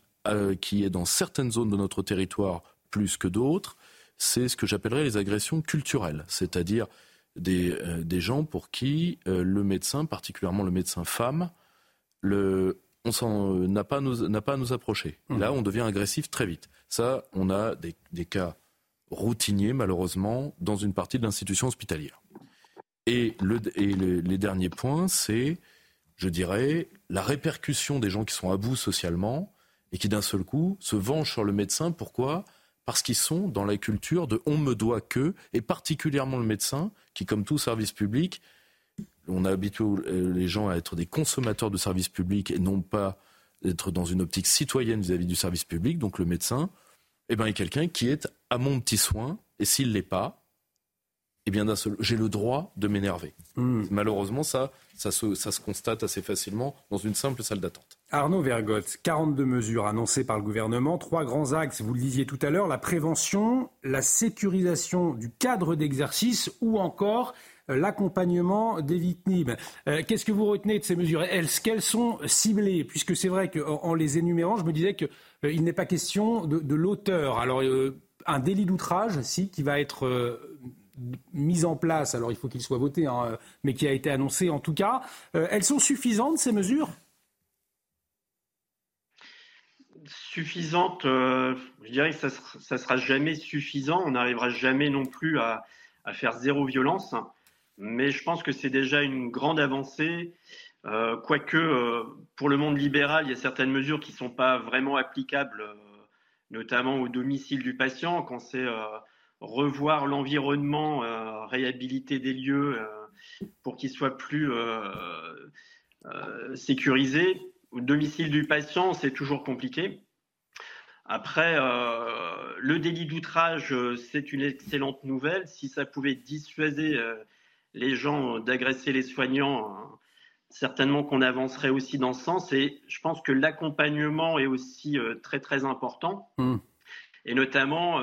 qui est dans certaines zones de notre territoire plus que d'autres, c'est ce que j'appellerais les agressions culturelles, c'est-à-dire des, euh, des, gens pour qui euh, le médecin, particulièrement le médecin femme, le, on n'a pas, pas à nous approcher. Mmh. Là, on devient agressif très vite. Ça, on a des, des cas routiniers, malheureusement, dans une partie de l'institution hospitalière. Et, le, et les derniers points, c'est, je dirais, la répercussion des gens qui sont à bout socialement et qui, d'un seul coup, se vengent sur le médecin. Pourquoi? Parce qu'ils sont dans la culture de on me doit que, et particulièrement le médecin, qui, comme tout service public, on a habitué les gens à être des consommateurs de services publics et non pas être dans une optique citoyenne vis-à-vis du service public. Donc le médecin, eh ben, est quelqu'un qui est à mon petit soin, et s'il ne l'est pas, eh bien, j'ai le droit de m'énerver. Hmm. Malheureusement, ça, ça se, ça se constate assez facilement dans une simple salle d'attente. Arnaud Vergotte, 42 mesures annoncées par le gouvernement, trois grands axes, vous le disiez tout à l'heure, la prévention, la sécurisation du cadre d'exercice ou encore euh, l'accompagnement des victimes. Euh, qu'est-ce que vous retenez de ces mesures Est-ce qu'elles sont ciblées Puisque c'est vrai qu'en les énumérant, je me disais qu'il euh, n'est pas question de, l'auteur. Alors, un délit d'outrage, si, qui va être mise en place, alors il faut qu'il soit voté, hein, mais qui a été annoncé en tout cas. Euh, elles sont suffisantes, ces mesures? Suffisantes, euh, je dirais que ça ne sera, jamais suffisant. On n'arrivera jamais non plus à, faire zéro violence. Mais je pense que c'est déjà une grande avancée. Euh, quoique, pour le monde libéral, il y a certaines mesures qui ne sont pas vraiment applicables, notamment au domicile du patient, quand c'est revoir l'environnement, euh, réhabiliter des lieux euh, pour qu'ils soient plus euh, sécurisés. Au domicile du patient, c'est toujours compliqué. Après, le délit d'outrage, c'est une excellente nouvelle. Si ça pouvait dissuader les gens d'agresser les soignants, certainement qu'on avancerait aussi dans ce sens. Et je pense que l'accompagnement est aussi très très important. Mmh. Et notamment,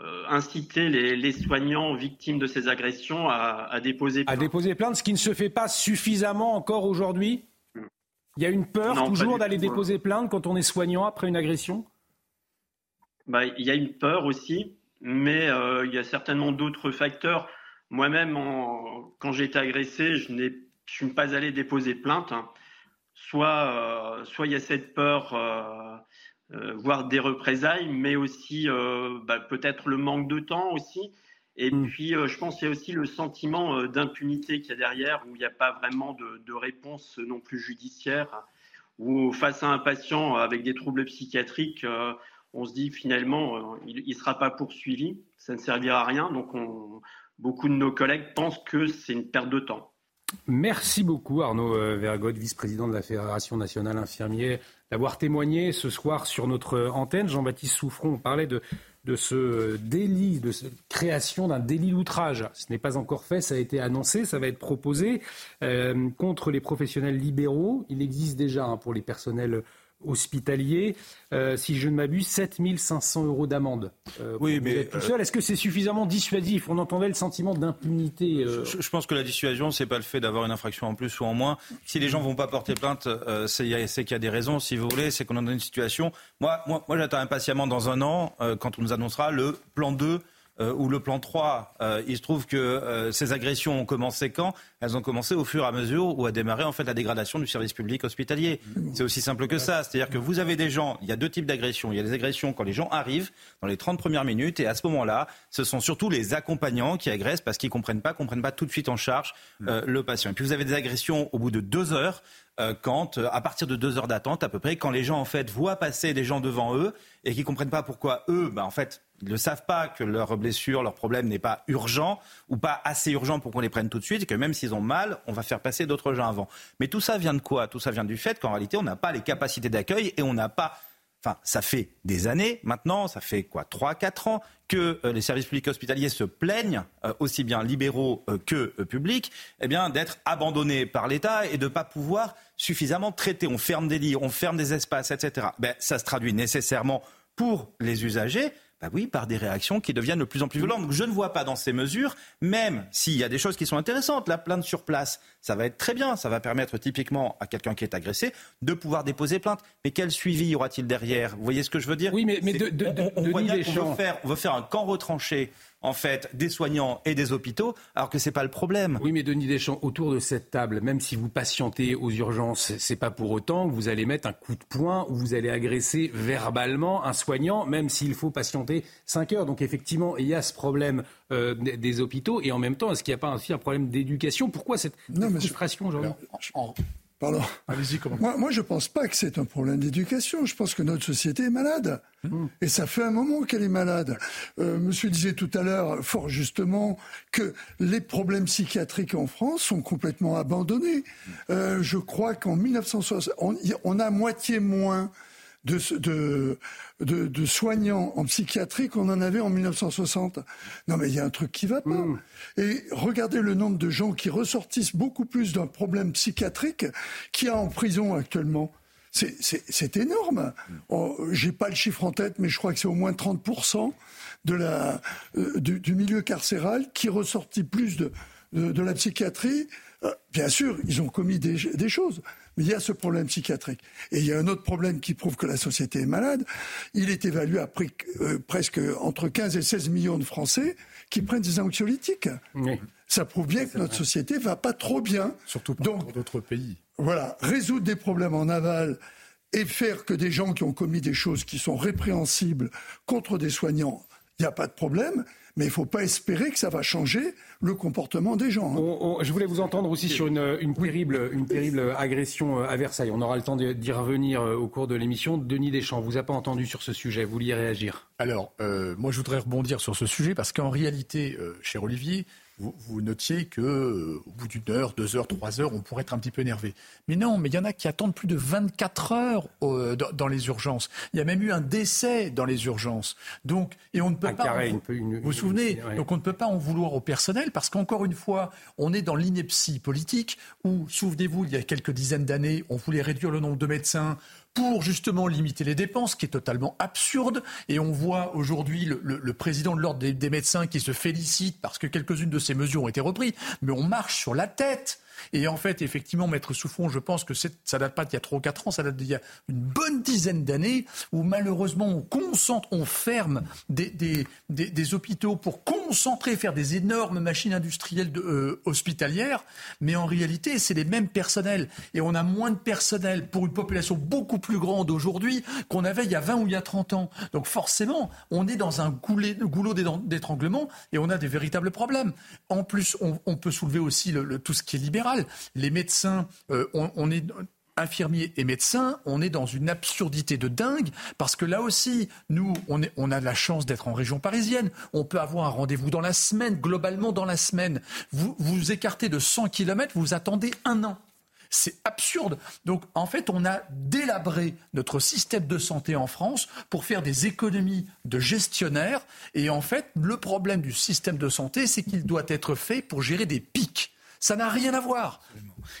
euh, inciter les, soignants victimes de ces agressions à, déposer plainte. À déposer plainte, ce qui ne se fait pas suffisamment encore aujourd'hui Il y a une peur toujours d'aller déposer plainte quand on est soignant après une agression? Bah, Il y a une peur aussi, mais euh, il y a certainement d'autres facteurs. Moi-même, quand j'ai été agressé, je ne suis pas allé déposer plainte. Soit, euh, soit il y a cette peur euh, voire des représailles, mais aussi euh, bah, peut-être le manque de temps aussi. Et mm. puis, euh, je pense qu'il y a aussi le sentiment d'impunité qu'il y a derrière, où il n'y a pas vraiment de, réponse non plus judiciaire, où face à un patient avec des troubles psychiatriques, on se dit finalement, il ne sera pas poursuivi, ça ne servira à rien. Donc, beaucoup de nos collègues pensent que c'est une perte de temps. Merci beaucoup Arnaud Vergotte, vice-président de la Fédération nationale infirmière d'avoir témoigné ce soir sur notre antenne. Jean-Baptiste Souffron parlait de, de ce délit, de cette création d'un délit d'outrage. Ce n'est pas encore fait, ça a été annoncé, ça va être proposé euh, contre les professionnels libéraux. Il existe déjà hein, pour les personnels hospitalier. Euh, si je ne m'abuse, 7500 euros d'amende. Euh, oui, mais tout seul. Est-ce que c'est suffisamment dissuasif On entendait le sentiment d'impunité. Euh. Je, pense que la dissuasion, c'est pas le fait d'avoir une infraction en plus ou en moins. Si les gens vont pas porter plainte, c'est qu'il y a des raisons. Si vous voulez, c'est qu'on est dans une situation. Moi, moi, moi j'attends impatiemment dans un an, quand on nous annoncera le plan 2 euh, le plan 3. Euh, il se trouve que euh, ces agressions ont commencé quand? Elles ont commencé au fur et à mesure où a démarré en fait la dégradation du service public hospitalier. C'est aussi simple que ça. C'est-à-dire que vous avez des gens, il y a deux types d'agressions. Il y a des agressions quand les gens arrivent dans les 30 premières minutes et à ce moment-là, ce sont surtout les accompagnants qui agressent parce qu'ils comprennent pas, comprennent pas tout de suite en charge le patient. Et puis vous avez des agressions au bout de deux heures quand, à partir de deux heures d'attente à peu près, quand les gens en fait voient passer des gens devant eux et qui comprennent pas pourquoi eux, bah, en fait, ne savent pas que leur blessure, leur problème n'est pas urgent ou pas assez urgent pour qu'on les prenne tout de suite et que même s'ils ont mal, on va faire passer d'autres gens avant. Mais tout ça vient de quoi? Tout ça vient du fait qu'en réalité, on n'a pas les capacités d'accueil et on n'a pas Enfin, ça fait des années maintenant, ça fait quoi? 3-4 ans que euh, les services publics hospitaliers se plaignent, euh, aussi bien libéraux euh, que publics, eh bien d'être abandonnés par l'État et de ne pas pouvoir suffisamment traiter. On ferme des lits, on ferme des espaces, etc. Ben, ça se traduit nécessairement pour les usagers bah oui, par des réactions qui deviennent de plus en plus violentes. Donc je ne vois pas dans ces mesures, même s'il y a des choses qui sont intéressantes, la plainte sur place, ça va être très bien, ça va permettre typiquement à quelqu'un qui est agressé de pouvoir déposer plainte. Mais quel suivi y aura-t-il derrière? Vous voyez ce que je veux dire? Oui, mais, mais de, de, on, on, veut faire, on veut faire un camp retranché en fait, des soignants et des hôpitaux, alors que ce n'est pas le problème. Oui, mais Denis Deschamps, autour de cette table, même si vous patientez aux urgences, c'est pas pour autant que vous allez mettre un coup de poing ou vous allez agresser verbalement un soignant, même s'il faut patienter 5 heures. Donc effectivement, il y a ce problème euh, des hôpitaux et en même temps, est-ce qu'il n'y a pas aussi un problème d'éducation? Pourquoi cette frustration aujourd'hui? Pardon. Allez-y, comment moi, moi, je ne pense pas que c'est un problème d'éducation. Je pense que notre société est malade. Mmh. Et ça fait un moment qu'elle est malade. Euh, monsieur disait tout à l'heure, fort justement, que les problèmes psychiatriques en France sont complètement abandonnés. Euh, je crois qu'en 1960, on, on, a moitié moins de, de, soignants en psychiatrie qu'on en avait en 1960. Non, mais il y a un truc qui va pas. Hmm. Et regardez le nombre de gens qui ressortissent beaucoup plus d'un problème psychiatrique qu'il y a en prison actuellement. C'est énorme. Oh, J'ai pas le chiffre en tête, mais je crois que c'est au moins 30% de la, euh, du, milieu carcéral qui ressortit plus de, de, la psychiatrie. Euh, bien sûr, ils ont commis des, des choses, mais il y a ce problème psychiatrique. Et il y a un autre problème qui prouve que la société est malade. Il est évalué à euh, presque entre 15 et 16 millions de Français qui prennent des anxiolytiques. Ça prouve bien que notre société va pas trop bien. Surtout dans d'autres pays. Voilà, résoudre des problèmes en aval et faire que des gens qui ont commis des choses qui sont répréhensibles contre des soignants, il n'y a pas de problème mais il ne faut pas espérer que ça va changer le comportement des gens. Hein. je voulais vous entendre aussi sur une, une, terrible, une terrible agression euh, à Versailles. On aura le temps d'y revenir euh, au cours de l'émission. Denis Deschamps, vous a pas entendu sur ce sujet. Vous vouliez réagir? Alors, euh, moi, je voudrais rebondir sur ce sujet parce qu'en réalité, cher Olivier, vous, notiez que euh, au bout d'une heure, deux heures, trois heures, on pourrait être un petit peu énervé. Mais non, mais il y en a qui attendent plus de 24 heures euh, dans, les urgences. Il y a même eu un décès dans les urgences. Donc, et on ne peut pas. vous vous souvenez Donc, on ne peut pas en vouloir au personnel parce qu'encore une fois, on est dans l'ineptie politique où, souvenez-vous, il y a quelques dizaines d'années, on voulait réduire le nombre de médecins pour justement limiter les dépenses, qui est totalement absurde. Et on voit aujourd'hui le, président de l'ordre des, des, médecins qui se félicite parce que quelques-unes de ces mesures ont été reprises. Mais on marche sur la tête. Et en fait, effectivement, Maître Souffon, je pense que ça date pas d'il y a 3 ou 4 ans, ça date d'il y a une bonne dizaine d'années, où malheureusement on concentre, on ferme des, des, des, hôpitaux pour concentrer, faire des énormes machines industrielles euh, hospitalières, mais en réalité, c'est les mêmes personnels. Et on a moins de personnel pour une population beaucoup plus grande aujourd'hui qu'on avait il y a 20 ou il y a 30 ans. Donc forcément, on est dans un goulot d'étranglement et on a des véritables problèmes. En plus, on, peut soulever aussi tout ce qui est libéral les médecins, euh, on, est infirmiers et médecins, on est dans une absurdité de dingue parce que là aussi, nous, on, on a la chance d'être en région parisienne. On peut avoir un rendez-vous dans la semaine, globalement dans la semaine. Vous vous écartez de 100 km, vous attendez un an. C'est absurde. Donc, en fait, on a délabré notre système de santé en France pour faire des économies de gestionnaires. Et en fait, le problème du système de santé, c'est qu'il doit être fait pour gérer des pics. Ça n'a rien à voir.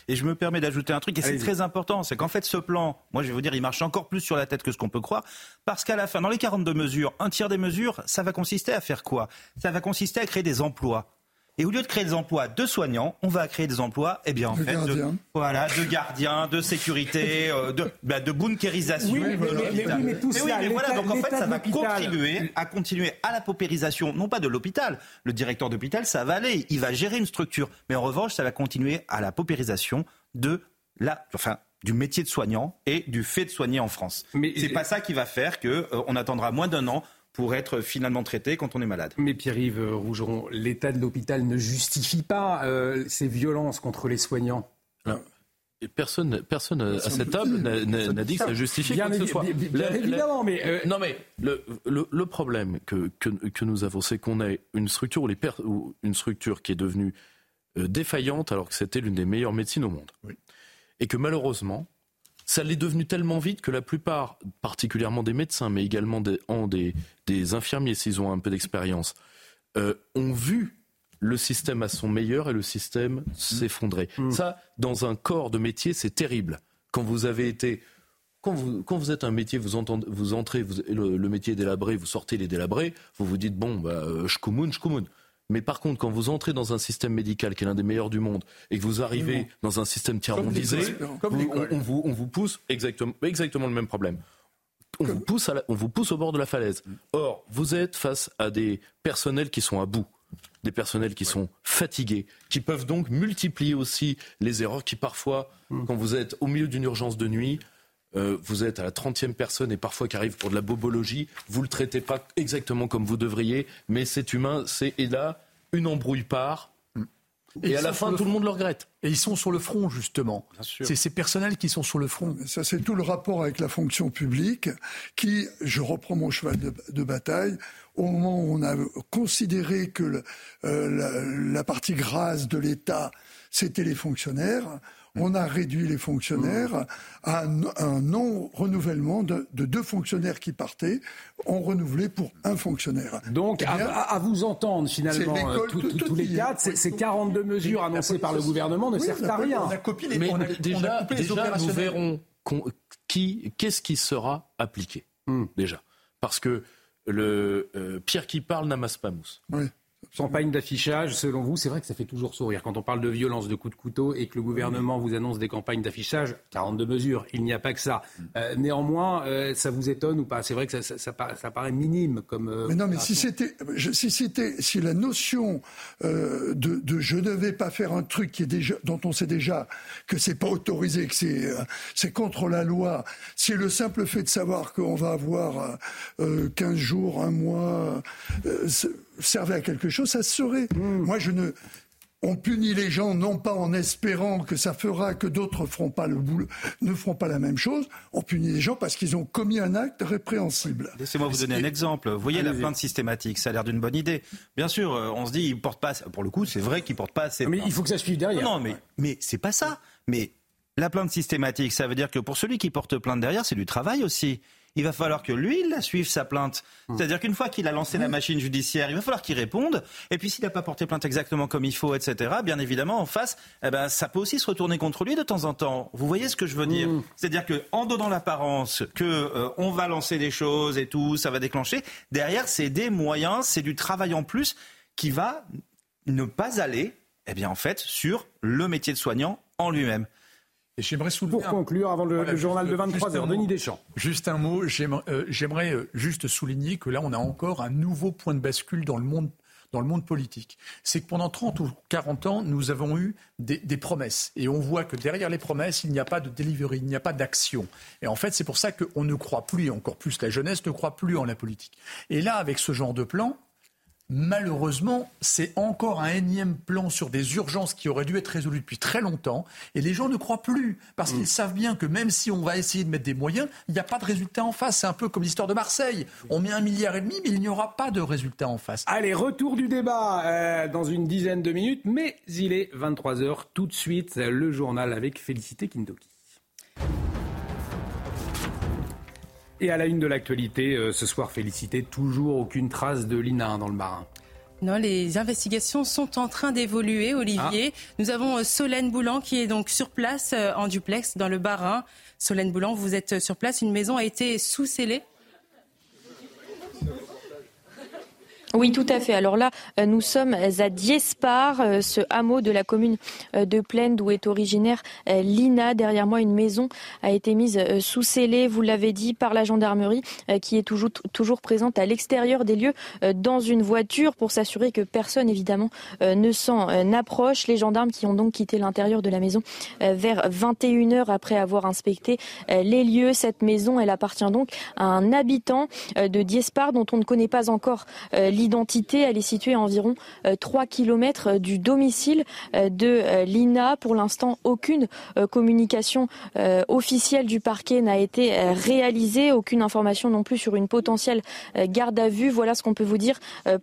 Et je me permets d'ajouter un truc, et c'est très important, c'est qu'en fait ce plan, moi je vais vous dire, il marche encore plus sur la tête que ce qu'on peut croire, parce qu'à la fin, dans les 42 mesures, un tiers des mesures, ça va consister à faire quoi? Ça va consister à créer des emplois. Et au lieu de créer des emplois de soignants, on va créer des emplois, eh bien, en fait, de, voilà, de gardiens, de sécurité, euh, de, bah, de bunkérisation. Oui, mais, mais, tout ça, mais voilà, donc en fait, ça va contribuer à continuer à la paupérisation, non pas de l'hôpital. Le directeur d'hôpital, ça va aller, il va gérer une structure. Mais en revanche, ça va continuer à la paupérisation de la, enfin, du métier de soignant et du fait de soigner en France. Mais c'est pas ça qui va faire que euh, on attendra moins d'un an pour être finalement traité quand on est malade. Mais Pierre-Yves Rougeron, l'état de l'hôpital ne justifie pas euh, ces violences contre les soignants. personne, personne à cette table n'a dit que ça justifiait bien, quoi que ce soit. Bien, évidemment, mais euh, non, mais le, le, problème que, que, que, nous avons, c'est qu'on a une structure où les une structure qui est devenue euh, défaillante alors que c'était l'une des meilleures médecines au monde, et que malheureusement, ça l'est devenu tellement vite que la plupart, particulièrement des médecins, mais également des, des, des infirmiers s'ils ont un peu d'expérience, euh, ont vu le système à son meilleur et le système s'effondrer. Mm. Ça, dans un corps de métier, c'est terrible. Quand vous avez été quand vous, quand vous, êtes un métier, vous, entendez, vous entrez, vous, le, métier est délabré, vous sortez les délabrés, vous vous dites, bon, bah, euh, je je. Mais par contre, quand vous entrez dans un système médical qui est l'un des meilleurs du monde et que vous arrivez dans un système tiers-mondisé, on, vous, on vous pousse exactement, exactement le même problème. On vous, pousse on vous pousse au bord de la falaise. Or, vous êtes face à des personnels qui sont à bout des personnels qui sont fatigués, qui peuvent donc multiplier aussi les erreurs qui parfois, hmm. quand vous êtes au milieu d'une urgence de nuit, euh, vous êtes à la 30e personne et parfois qui arrive pour de la bobologie, vous ne le traitez pas exactement comme vous devriez, mais c'est humain, c'est et là, une embrouille part, et, à la fin, tout le monde le regrette. Et ils sont sur le front, justement. C'est ces personnels qui sont sur le front. Ça, c'est tout le rapport avec la fonction publique qui, je reprends mon cheval de, bataille, au moment où on a considéré que euh, la, partie grasse de l'État, c'était les fonctionnaires, on a réduit les fonctionnaires à un, non-renouvellement de, deux fonctionnaires qui partaient, on renouvelé pour un fonctionnaire. Donc, eh à, vous entendre finalement, euh, tous les quatre, ces 42 mesures annoncées par le gouvernement ne servent à rien. On a copié les, Mais déjà, nous verrons qui, qu'est-ce qui sera appliqué, hmm. déjà. Parce que le euh, Pierre qui parle n'amasse pas mousse. Oui. Campagne d'affichage, selon vous, c'est vrai que ça fait toujours sourire. Quand on parle de violence, de coups de couteau et que le gouvernement vous annonce des campagnes d'affichage, 42 mesures, il n'y a pas que ça. Euh, néanmoins, euh, ça vous étonne ou pas? C'est vrai que ça, ça, paraît, minime comme. Euh, mais non, mais si c'était, si c'était, si la notion de, de, je ne vais pas faire un truc qui est déjà, dont on sait déjà que c'est pas autorisé, que c'est, c'est contre la loi, si le simple fait de savoir qu'on va avoir 15 jours, un mois, servait à quelque chose, ça se saurait. Hmm. Moi, je ne. On punit les gens non pas en espérant que ça fera que d'autres feront pas le boulot, ne feront pas la même chose. On punit les gens parce qu'ils ont commis un acte répréhensible. Laissez-moi vous donner un exemple. Vous voyez la plainte systématique, ça a l'air d'une bonne idée. Bien sûr, euh, on se dit ils portent pas. Pour le coup, c'est vrai qu'ils portent pas assez. Mais il faut que ça suive derrière. Non, mais mais c'est pas ça. Mais la plainte systématique, ça veut dire que pour celui qui porte plainte derrière, c'est du travail aussi il va falloir que lui, il la suive sa plainte. Hmm. C'est-à-dire qu'une fois qu'il a lancé la machine judiciaire, il va falloir qu'il réponde. Et puis s'il n'a pas porté plainte exactement comme il faut, etc., bien évidemment, en face, eh ben, ça peut aussi se retourner contre lui de temps en temps. Vous voyez ce que je veux dire hmm. C'est-à-dire qu'en donnant l'apparence que euh, on va lancer des choses et tout, ça va déclencher, derrière, c'est des moyens, c'est du travail en plus qui va ne pas aller, eh bien, en fait, sur le métier de soignant en lui-même. Et j'aimerais soulever. Pour conclure, avant le, journal de 23 heures, Denis Deschamps. Juste un mot. Euh, j'aimerais euh, juste souligner que là, on a encore un nouveau point de bascule dans le monde dans le monde politique. C'est que pendant 30 ou 40 ans, nous avons eu des, des, promesses. Et on voit que derrière les promesses, il n'y a pas de delivery, il n'y a pas d'action. Et en fait, c'est pour ça qu'on ne croit plus, encore plus la jeunesse ne croit plus en la politique. Et là, avec ce genre de plan, Malheureusement, c'est encore un énième plan sur des urgences qui auraient dû être résolues depuis très longtemps. Et les gens ne croient plus, parce qu'ils mm. savent bien que même si on va essayer de mettre des moyens, il n'y a pas de résultat en face. C'est un peu comme l'histoire de Marseille. On met un milliard et demi, mais il n'y aura pas de résultat en face. Allez, retour du débat euh, dans une dizaine de minutes, mais il est 23h. Tout de suite, le journal avec Félicité Kindoki. Et à la une de l'actualité, euh, ce soir, félicité, toujours aucune trace de l'INA dans le marin. Non, les investigations sont en train d'évoluer, Olivier. Ah. Nous avons euh, Solène Boulan qui est donc sur place euh, en duplex dans le Bas-Rhin. Solène Boulan, vous êtes sur place. Une maison a été sous-scellée Oui, tout à fait. Alors là, euh, nous sommes à Diespar, euh, ce hameau de la commune euh, de Plaine d'où est originaire Lina. Derrière moi, une maison a été mise sous scellé, vous l'avez dit, par la gendarmerie qui est toujours, toujours présente à l'extérieur des lieux dans une voiture pour s'assurer que personne, évidemment, ne s'en approche. Les gendarmes qui ont donc quitté l'intérieur de la maison vers 21h après avoir inspecté les lieux. Cette maison, elle appartient donc à un habitant de Diespar dont on ne connaît pas encore l'identité. Elle est située à environ 3 km du domicile de Lina. Pour l'instant, aucune communication officielle du parquet n'a été réalisée. Aucune information non plus sur une potentielle garde à vue. Voilà ce qu'on peut vous dire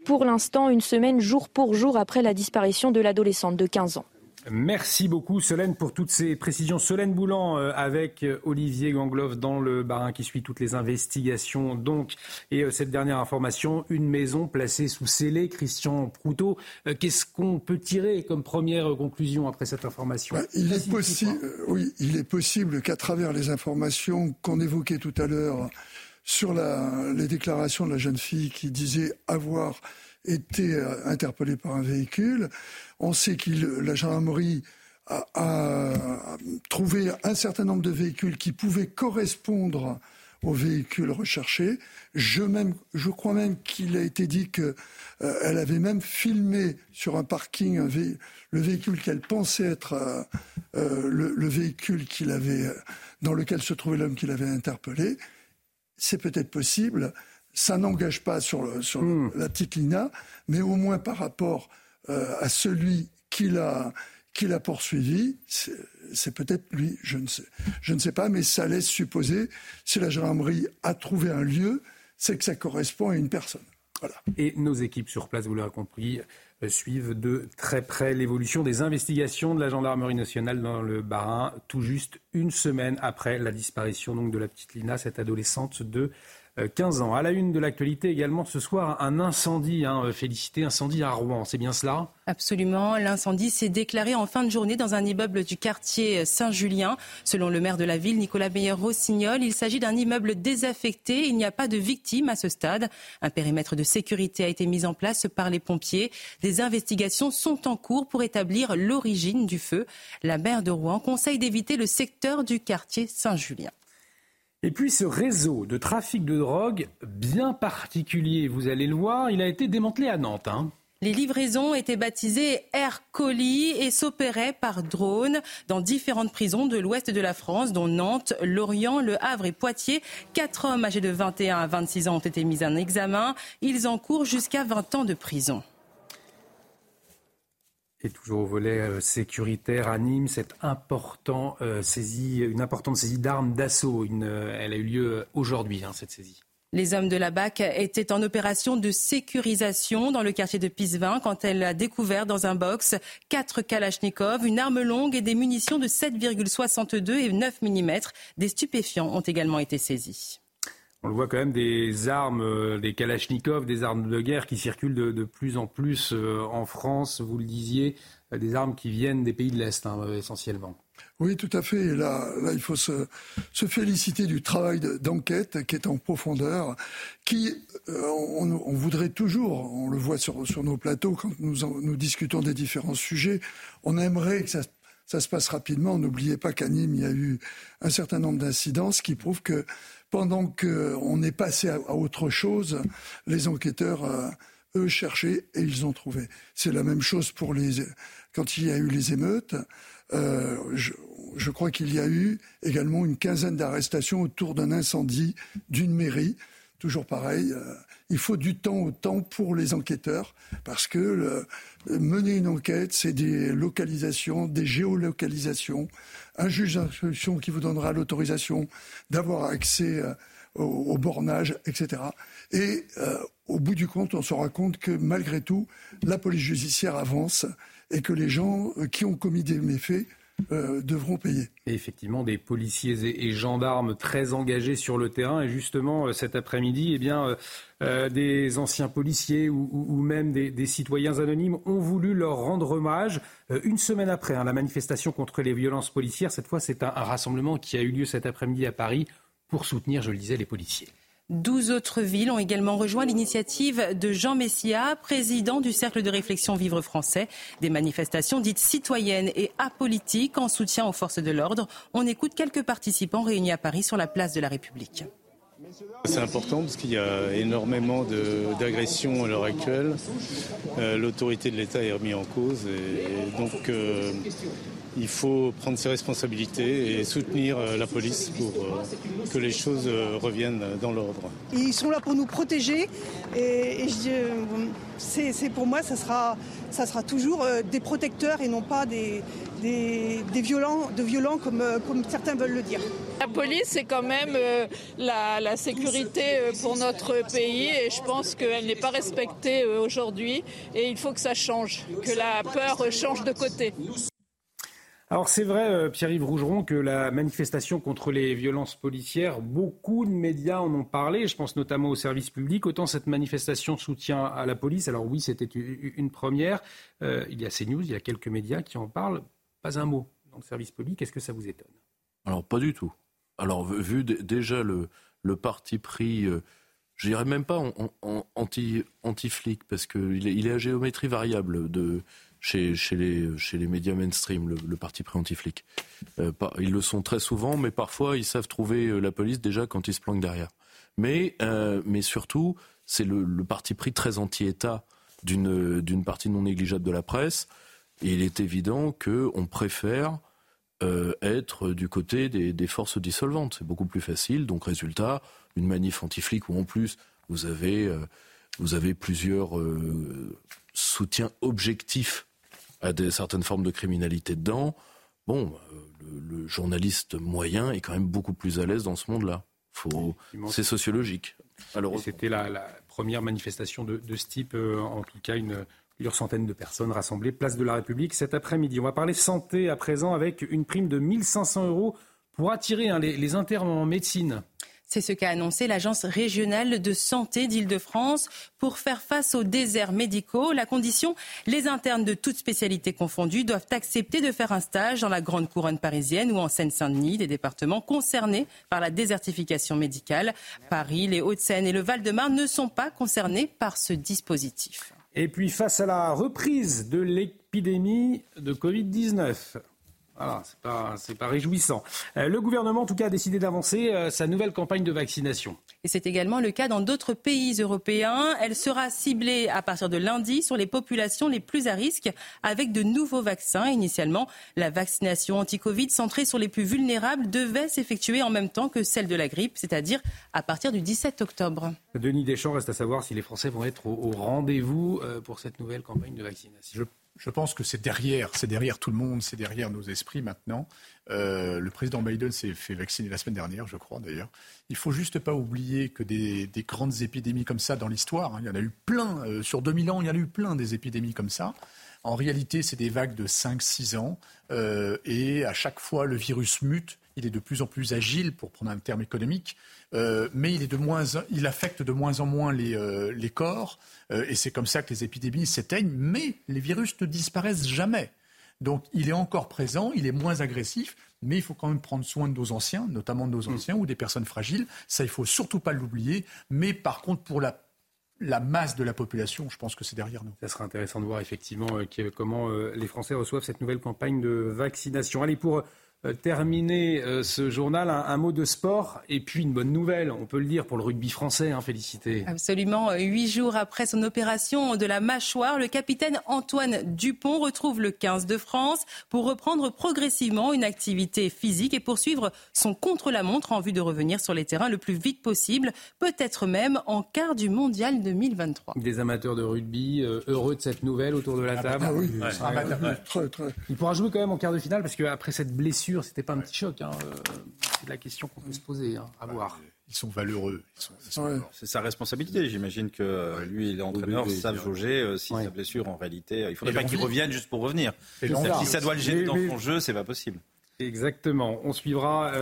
pour l'instant, une semaine jour pour jour après la disparition de l'adolescente de 15 ans. Merci beaucoup Solène pour toutes ces précisions. Solène Boulan euh, avec euh, Olivier Gangloff dans le barin qui suit toutes les investigations. Donc, et euh, cette dernière information, une maison placée sous scellé. Christian Proutot, qu'est-ce qu'on peut tirer comme première conclusion après cette information? Bah, il, est possible, oui, il est possible qu'à travers les informations qu'on évoquait tout à l'heure sur les déclarations de la jeune fille qui disait avoir été interpellée par un véhicule, on sait que la gendarmerie a, trouvé un certain nombre de véhicules qui pouvaient correspondre aux véhicules recherchés. Je, même, je crois même qu'il a été dit qu'elle euh, avait même filmé sur un parking le véhicule qu'elle pensait être euh, euh, le, véhicule avait, dans lequel se trouvait l'homme qu'il avait interpellé. C'est peut-être possible. Ça n'engage pas sur, hmm. la petite Lina, mais au moins par rapport euh, à celui qui l'a qui l'a poursuivi, c'est peut-être lui, je ne, sais, je ne sais pas, mais ça laisse supposer, si la gendarmerie a trouvé un lieu, c'est que ça correspond à une personne. Voilà. Et nos équipes sur place, vous l'avez compris, euh, suivent de très près l'évolution des investigations de la gendarmerie nationale dans le Bas-Rhin, tout juste une semaine après la disparition donc, de la petite Lina, cette adolescente de 15 ans. À la une de l'actualité également ce soir, un incendie, hein, euh, incendie à Rouen, c'est bien cela? Absolument, l'incendie s'est déclaré en fin de journée dans un immeuble du quartier Saint-Julien. Selon le maire de la ville, Nicolas Meyer-Rossignol, il s'agit d'un immeuble désaffecté, il n'y a pas de victimes à ce stade. Un périmètre de sécurité a été mis en place par les pompiers. Des investigations sont en cours pour établir l'origine du feu. La maire de Rouen conseille d'éviter le secteur du quartier Saint-Julien. Et puis ce réseau de trafic de drogue bien particulier, vous allez le voir, il a été démantelé à Nantes. Hein. Les livraisons étaient baptisées Air Colis et s'opéraient par drone dans différentes prisons de l'ouest de la France, dont Nantes, Lorient, Le Havre et Poitiers. Quatre hommes âgés de 21 à 26 ans ont été mis en examen. Ils encourent jusqu'à 20 ans de prison. Toujours au volet euh, sécuritaire à cette important, euh, saisie, une importante saisie d'armes d'assaut. Euh, elle a eu lieu aujourd'hui, hein, cette saisie. Les hommes de la BAC étaient en opération de sécurisation dans le quartier de Pisevin quand elle a découvert dans un box quatre Kalachnikov, une arme longue et des munitions de 7,62 et 9 mm. Des stupéfiants ont également été saisis. On le voit quand même des armes, euh, des Kalachnikov, des armes de guerre qui circulent de, plus en plus euh, en France. Vous le disiez, euh, des armes qui viennent des pays de l'Est hein, essentiellement. Oui, tout à fait. là, il faut se, féliciter du travail d'enquête qui est en profondeur, qui, on, voudrait toujours, on le voit sur, nos plateaux quand nous, discutons des différents sujets, on aimerait que ça ça se passe rapidement. N'oubliez pas qu'à Nîmes, il y a eu un certain nombre d'incidents, ce qui prouve que pendant qu'on est passé à, autre chose, les enquêteurs, euh, eux, cherchaient et ils ont trouvé. C'est la même chose pour les quand il y a eu les émeutes. Euh, je, crois qu'il y a eu également une quinzaine d'arrestations autour d'un incendie d'une mairie. Toujours pareil, euh, il faut du temps au temps pour les enquêteurs parce que mener une enquête, c'est des localisations, des géolocalisations, un juge d'instruction qui vous donnera l'autorisation d'avoir accès euh, au, bornage, etc. Et euh, au bout du compte, on se rend compte que malgré tout, la police judiciaire avance et que les gens euh, qui ont commis des méfaits devront payer. Effectivement, des policiers et, gendarmes très engagés sur le terrain. Et justement, cet après-midi, eh bien, des anciens policiers ou, même des, citoyens anonymes ont voulu leur rendre hommage. Euh, une semaine après hein, la manifestation contre les violences policières, cette fois c'est un, rassemblement qui a eu lieu cet après-midi à Paris pour soutenir, je le disais, les policiers. Douze autres villes ont également rejoint l'initiative de Jean Messia, président du Cercle de réflexion Vivre français. Des manifestations dites citoyennes et apolitiques en soutien aux forces de l'ordre. On écoute quelques participants réunis à Paris sur la place de la République. C'est important parce qu'il y a énormément d'agressions à l'heure actuelle. Euh, l'autorité de l'État est remise en cause et, donc euh, il faut prendre ses responsabilités et soutenir euh, la police pour euh, que les choses euh, reviennent dans l'ordre. Ils sont là pour nous protéger et, c'est pour moi, ça sera, ça sera toujours des protecteurs et non pas des, des, violents, de violents comme, comme certains veulent le dire. La police, c'est quand même la, la, sécurité pour notre pays et je pense qu'elle n'est pas respectée aujourd'hui et il faut que ça change, que la peur change de côté. Alors c'est vrai, euh, Pierre-Yves Rougeron, que la manifestation contre les violences policières, beaucoup de médias en ont parlé, je pense notamment au service public. Autant cette manifestation soutient à la police, alors oui, c'était une première. Euh, il y a CNews, il y a quelques médias qui en parlent. Pas un mot dans le service public. Est-ce que ça vous étonne? Alors pas du tout. Alors vu déjà le, parti pris... Euh, je dirais même pas en, anti, anti-flic, parce qu'il est, est à géométrie variable de, chez, les, médias mainstream, le, parti pris anti-flic. Euh, ils le sont très souvent, mais parfois ils savent trouver euh, la police déjà quand ils se planquent derrière. Mais, euh, mais surtout, c'est le, parti pris très anti-État d'une partie non négligeable de la presse. Et il est évident qu'on préfère être du côté des, des forces dissolvantes. C'est beaucoup plus facile. Donc, résultat, une manif anti-flic où en plus vous avez, vous avez plusieurs soutiens objectifs à des, certaines formes de criminalité dedans, bon, euh, le, journaliste moyen est quand même beaucoup plus à l'aise dans ce monde-là. C'est sociologique. C'était la, première manifestation de, ce type, euh, en tout cas une, plusieurs centaines de personnes rassemblées place de la République cet après-midi. On va parler santé à présent avec une prime de 1500 euros pour attirer hein, les, les internes en médecine. C'est ce qu'a annoncé l'Agence régionale de santé d'Île-de-France pour faire face aux déserts médicaux. La condition, les internes de toutes spécialités confondues doivent accepter de faire un stage dans la grande couronne parisienne ou en Seine-Saint-Denis, des départements concernés par la désertification médicale. Paris, les Hauts-de-Seine et le Val-de-Marne ne sont pas concernés par ce dispositif. Et puis face à la reprise de l'épidémie de Covid-19, voilà, c'est pas, pas réjouissant. Euh, le gouvernement, en tout cas, a décidé d'avancer euh, sa nouvelle campagne de vaccination. Et c'est également le cas dans d'autres pays européens. Elle sera ciblée à partir de lundi sur les populations les plus à risque avec de nouveaux vaccins. Initialement, la vaccination anti-Covid centrée sur les plus vulnérables devait s'effectuer en même temps que celle de la grippe, c'est-à-dire à partir du 17 octobre. Denis Deschamps reste à savoir si les Français vont être au, rendez-vous euh, pour cette nouvelle campagne de vaccination je pense que c'est derrière, c'est derrière tout le monde, c'est derrière nos esprits maintenant. Euh, le président Biden s'est fait vacciner la semaine dernière, je crois d'ailleurs. Il faut juste pas oublier que des, grandes épidémies comme ça dans l'histoire, hein, il y en a eu plein. Euh, sur 2000 ans, il y en a eu plein des épidémies comme ça. En réalité, c'est des vagues de 5-6 ans. Euh, et à chaque fois, le virus mute. Il est de plus en plus agile, pour prendre un terme économique. Euh, mais il, est de moins, il affecte de moins en moins les, euh, les corps, euh, et c'est comme ça que les épidémies s'éteignent, mais les virus ne disparaissent jamais. Donc il est encore présent, il est moins agressif, mais il faut quand même prendre soin de nos anciens, notamment de nos mm. anciens ou des personnes fragiles. Ça, il faut surtout pas l'oublier. Mais par contre, pour la la masse de la population, je pense que c'est derrière nous. Ça sera intéressant de voir effectivement comment les Français reçoivent cette nouvelle campagne de vaccination. Allez, pour terminer euh, ce journal, un, mot de sport et puis une bonne nouvelle, on peut le dire, pour le rugby français. Hein, félicité. Absolument. Euh, huit jours après son opération de la mâchoire, le capitaine Antoine Dupont retrouve le 15 de France pour reprendre progressivement une activité physique et poursuivre son contre-la-montre en vue de revenir sur les terrains le plus vite possible, peut-être même en quart du mondial 2023. Des amateurs de rugby heureux de cette nouvelle autour de la ah bah, table. Ah Il pourra jouer quand même en quart de finale parce qu'après cette blessure, c'était pas un petit choc. Hein, euh, c'est la question qu'on peut se poser, hein, à voir. Ils sont valeureux. C'est sa responsabilité. J'imagine que euh, lui et l'entraîneur savent jauger euh, si sa blessure, en réalité, il faudrait pas qu'il revienne juste pour revenir. Si ça doit le gêner dans son jeu, c'est pas possible. Exactement. On suivra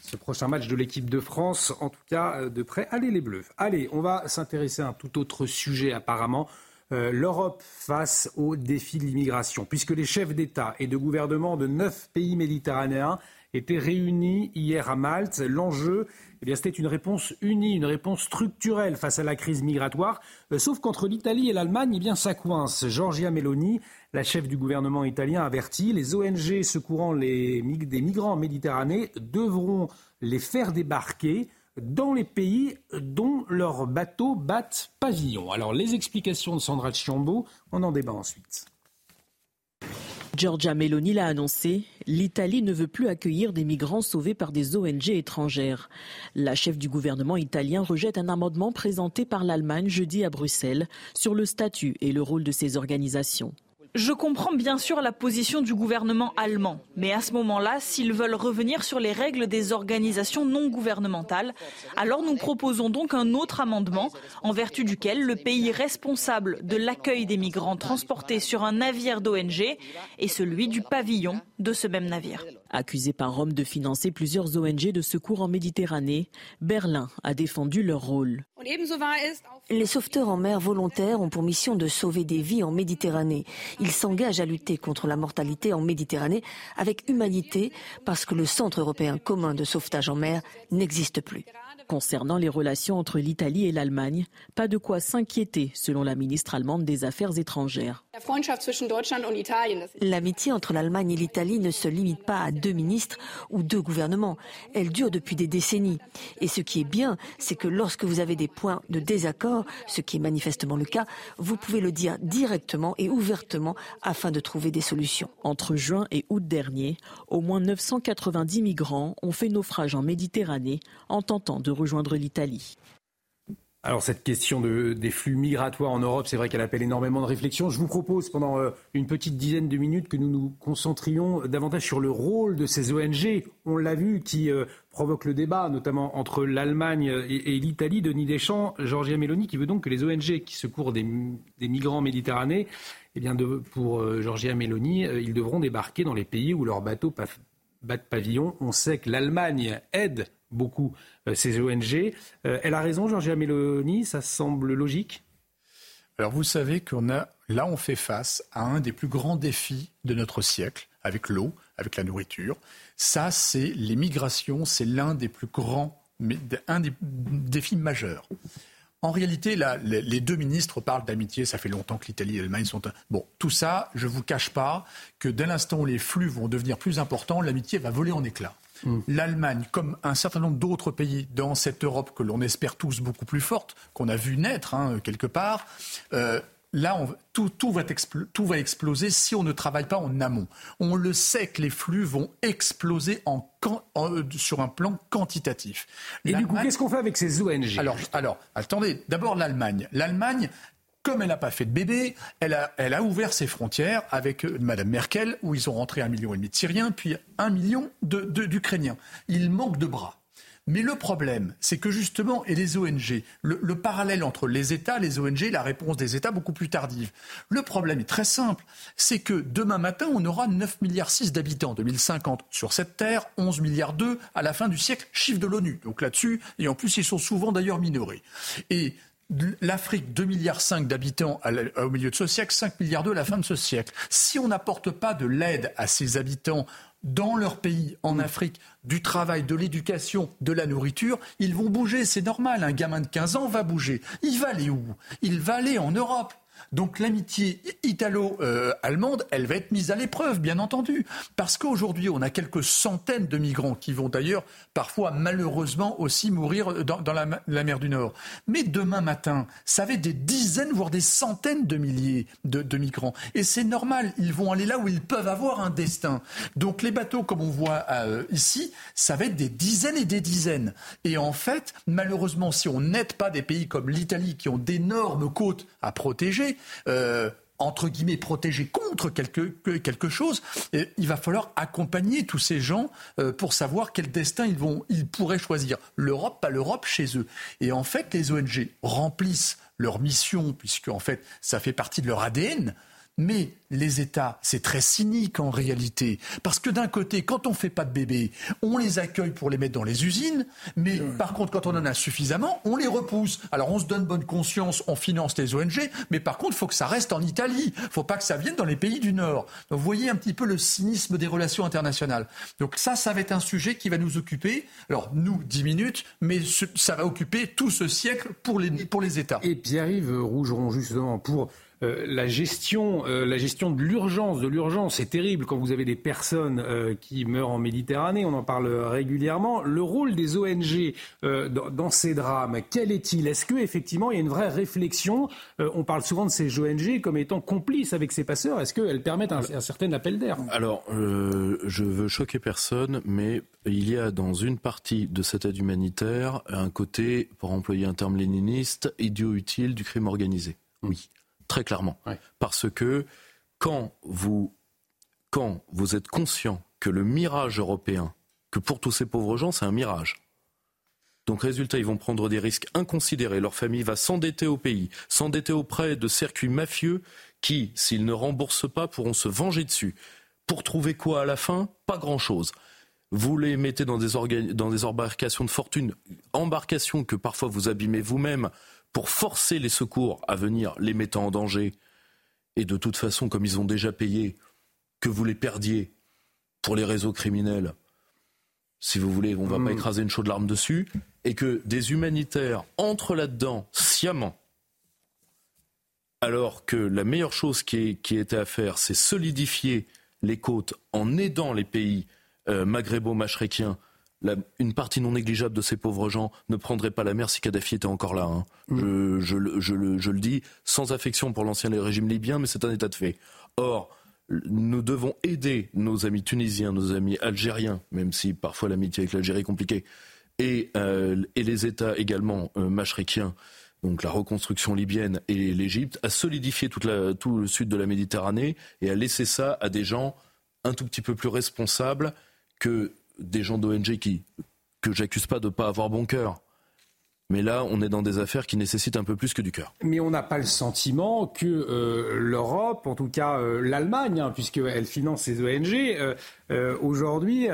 ce prochain match de l'équipe de France, en tout cas de près. Allez les Bleus. Allez, on va s'intéresser à un tout autre sujet apparemment. Euh, l'Europe face au défi de l'immigration, puisque les chefs d'État et de gouvernement de neuf pays méditerranéens étaient réunis hier à Malte. L'enjeu, eh c'était une réponse unie, une réponse structurelle face à la crise migratoire. Euh, sauf qu'entre l'Italie et l'Allemagne, eh bien, ça coince. Giorgia Meloni, la chef du gouvernement italien, avertit les ONG secourant les, des migrants méditerranéens devront les faire débarquer dans les pays dont leurs bateaux battent pavillon. Alors les explications de Sandra Chiombo, on en débat ensuite. Giorgia Meloni l'a annoncé, l'Italie ne veut plus accueillir des migrants sauvés par des ONG étrangères. La chef du gouvernement italien rejette un amendement présenté par l'Allemagne jeudi à Bruxelles sur le statut et le rôle de ces organisations. Je comprends bien sûr la position du gouvernement allemand, mais à ce moment-là, s'ils veulent revenir sur les règles des organisations non gouvernementales, alors nous proposons donc un autre amendement en vertu duquel le pays responsable de l'accueil des migrants transportés sur un navire d'ONG est celui du pavillon de ce même navire. Accusé par Rome de financer plusieurs ONG de secours en Méditerranée, Berlin a défendu leur rôle. Les sauveteurs en mer volontaires ont pour mission de sauver des vies en Méditerranée. Ils s'engagent à lutter contre la mortalité en Méditerranée avec humanité parce que le Centre européen commun de sauvetage en mer n'existe plus. Concernant les relations entre l'Italie et l'Allemagne, pas de quoi s'inquiéter selon la ministre allemande des Affaires étrangères. L'amitié entre l'Allemagne et l'Italie ne se limite pas à deux ministres ou deux gouvernements. Elle dure depuis des décennies. Et ce qui est bien, c'est que lorsque vous avez des points de désaccord, ce qui est manifestement le cas, vous pouvez le dire directement et ouvertement afin de trouver des solutions. Entre juin et août dernier, au moins 990 migrants ont fait naufrage en Méditerranée en tentant de rejoindre l'Italie. Alors cette question de, des flux migratoires en Europe, c'est vrai qu'elle appelle énormément de réflexion. Je vous propose pendant euh, une petite dizaine de minutes que nous nous concentrions davantage sur le rôle de ces ONG, on l'a vu, qui euh, provoquent le débat, notamment entre l'Allemagne et, l'Italie. Denis Deschamps, Giorgia Meloni, qui veut donc que les ONG qui secourent des, migrants en Méditerranée, eh bien pour euh, Giorgia Meloni, ils devront débarquer dans les pays où leurs bateaux battent pavillon. On sait que l'Allemagne aide beaucoup euh, ces ONG. Euh, elle a raison, Georgia Meloni, ça semble logique? Alors vous savez qu'on a, là on fait face à un des plus grands défis de notre siècle, avec l'eau, avec la nourriture. Ça, c'est les migrations, c'est l'un des plus grands, un des défis majeurs. En réalité, là, les deux ministres parlent d'amitié. Ça fait longtemps que l'Italie et l'Allemagne sont. Bon, tout ça, je ne vous cache pas que dès l'instant où les flux vont devenir plus importants, l'amitié va voler en éclats. Mm. L'Allemagne, comme un certain nombre d'autres pays dans cette Europe que l'on espère tous beaucoup plus forte, qu'on a vu naître hein, quelque part, euh, là, tout, va tout, va exploser si on ne travaille pas en amont. On le sait que les flux vont exploser en, euh, sur un plan quantitatif. Et du coup, qu'est-ce qu'on fait avec ces ONG alors, alors, attendez, d'abord l'Allemagne. L'Allemagne, comme elle n'a pas fait de bébé, elle a, ouvert ses frontières avec euh, Mme Merkel, où ils ont rentré un million et demi de Syriens, puis un million d'Ukrainiens. Il manque de bras. Mais le problème, c'est que justement, et les ONG, le, le, parallèle entre les États, les ONG, la réponse des États beaucoup plus tardive. Le problème est très simple, c'est que demain matin, on aura 9 milliards 6 d'habitants en 2050 sur cette terre, 11 milliards 2 à la fin du siècle, chiffre de l'ONU. Donc là-dessus, et en plus, ils sont souvent d'ailleurs minorés. Et L'Afrique, 2,5 milliards d'habitants au milieu de ce siècle, 5 milliards à la fin de ce siècle. Si on n'apporte pas de l'aide à ces habitants dans leur pays, en Afrique, du travail, de l'éducation, de la nourriture, ils vont bouger, c'est normal. Un gamin de 15 ans va bouger. Il va aller où? Il va aller en Europe. Donc l'amitié italo-allemande, elle va être mise à l'épreuve, bien entendu, parce qu'aujourd'hui, on a quelques centaines de migrants qui vont d'ailleurs parfois malheureusement aussi mourir dans, la, mer du Nord. Mais demain matin, ça va être des dizaines, voire des centaines de milliers de, migrants. Et c'est normal, ils vont aller là où ils peuvent avoir un destin. Donc les bateaux, comme on voit euh, ici, ça va être des dizaines et des dizaines. Et en fait, malheureusement, si on n'aide pas des pays comme l'Italie, qui ont d'énormes côtes à protéger, euh, entre guillemets, protéger contre quelque, quelque chose, et il va falloir accompagner tous ces gens euh, pour savoir quel destin ils, vont, ils pourraient choisir. L'Europe, pas l'Europe chez eux. Et en fait, les ONG remplissent leur mission, puisque en fait, ça fait partie de leur ADN. Mais les États, c'est très cynique en réalité. Parce que d'un côté, quand on ne fait pas de bébés, on les accueille pour les mettre dans les usines, mais par contre, quand on en a suffisamment, on les repousse. Alors on se donne bonne conscience, on finance les ONG, mais par contre, il faut que ça reste en Italie. Il ne faut pas que ça vienne dans les pays du Nord. Donc vous voyez un petit peu le cynisme des relations internationales. Donc ça, ça va être un sujet qui va nous occuper. Alors nous, 10 minutes, mais ça va occuper tout ce siècle pour les, pour les États. Et Pierre-Yves Rougeron, justement, pour la gestion, la gestion de l'urgence, de l'urgence, c'est terrible quand vous avez des personnes qui meurent en Méditerranée. On en parle régulièrement. Le rôle des ONG dans, ces drames, quel est-il? Est-ce que effectivement il y a une vraie réflexion? On parle souvent de ces ONG comme étant complices avec ces passeurs. Est-ce qu'elles permettent un, un certain appel d'air? Alors, je veux choquer personne, mais il y a dans une partie de cette aide humanitaire un côté, pour employer un terme léniniste, idiot-utile du crime organisé. Oui, très clairement. Parce que quand vous, quand vous êtes conscient que le mirage européen, que pour tous ces pauvres gens, c'est un mirage. Donc résultat, ils vont prendre des risques inconsidérés. Leur famille va s'endetter au pays, s'endetter auprès de circuits mafieux qui, s'ils ne remboursent pas, pourront se venger dessus. Pour trouver quoi à la fin? Pas grand-chose. Vous les mettez dans des, dans des embarcations de fortune, embarcations que parfois vous abîmez vous-même pour forcer les secours à venir, les mettant en danger. Et de toute façon, comme ils ont déjà payé, que vous les perdiez pour les réseaux criminels, si vous voulez, on ne va pas hmm. écraser une chaude larme dessus, et que des humanitaires entrent là-dedans sciemment, alors que la meilleure chose qui, qui était à faire, c'est solidifier les côtes en aidant les pays euh, maghrébo-machréquiens, une partie non négligeable de ces pauvres gens ne prendrait pas la mer si Kadhafi était encore là. Hein. Mm. Je, le, dis sans affection pour l'ancien régime libyen, mais c'est un état de fait. Or, nous devons aider nos amis tunisiens, nos amis algériens, même si parfois l'amitié avec l'Algérie est compliquée, et, euh, les États également euh, donc la reconstruction libyenne et l'Égypte, à solidifier tout le sud de la Méditerranée et à laisser ça à des gens un tout petit peu plus responsables que des gens d'ONG qui que j'accuse pas de pas avoir bon cœur, mais là, on est dans des affaires qui nécessitent un peu plus que du cœur. Mais on n'a pas le sentiment que euh, l'Europe, en tout cas euh, l'Allemagne, hein, puisqu'elle finance ces ONG, euh, aujourd'hui,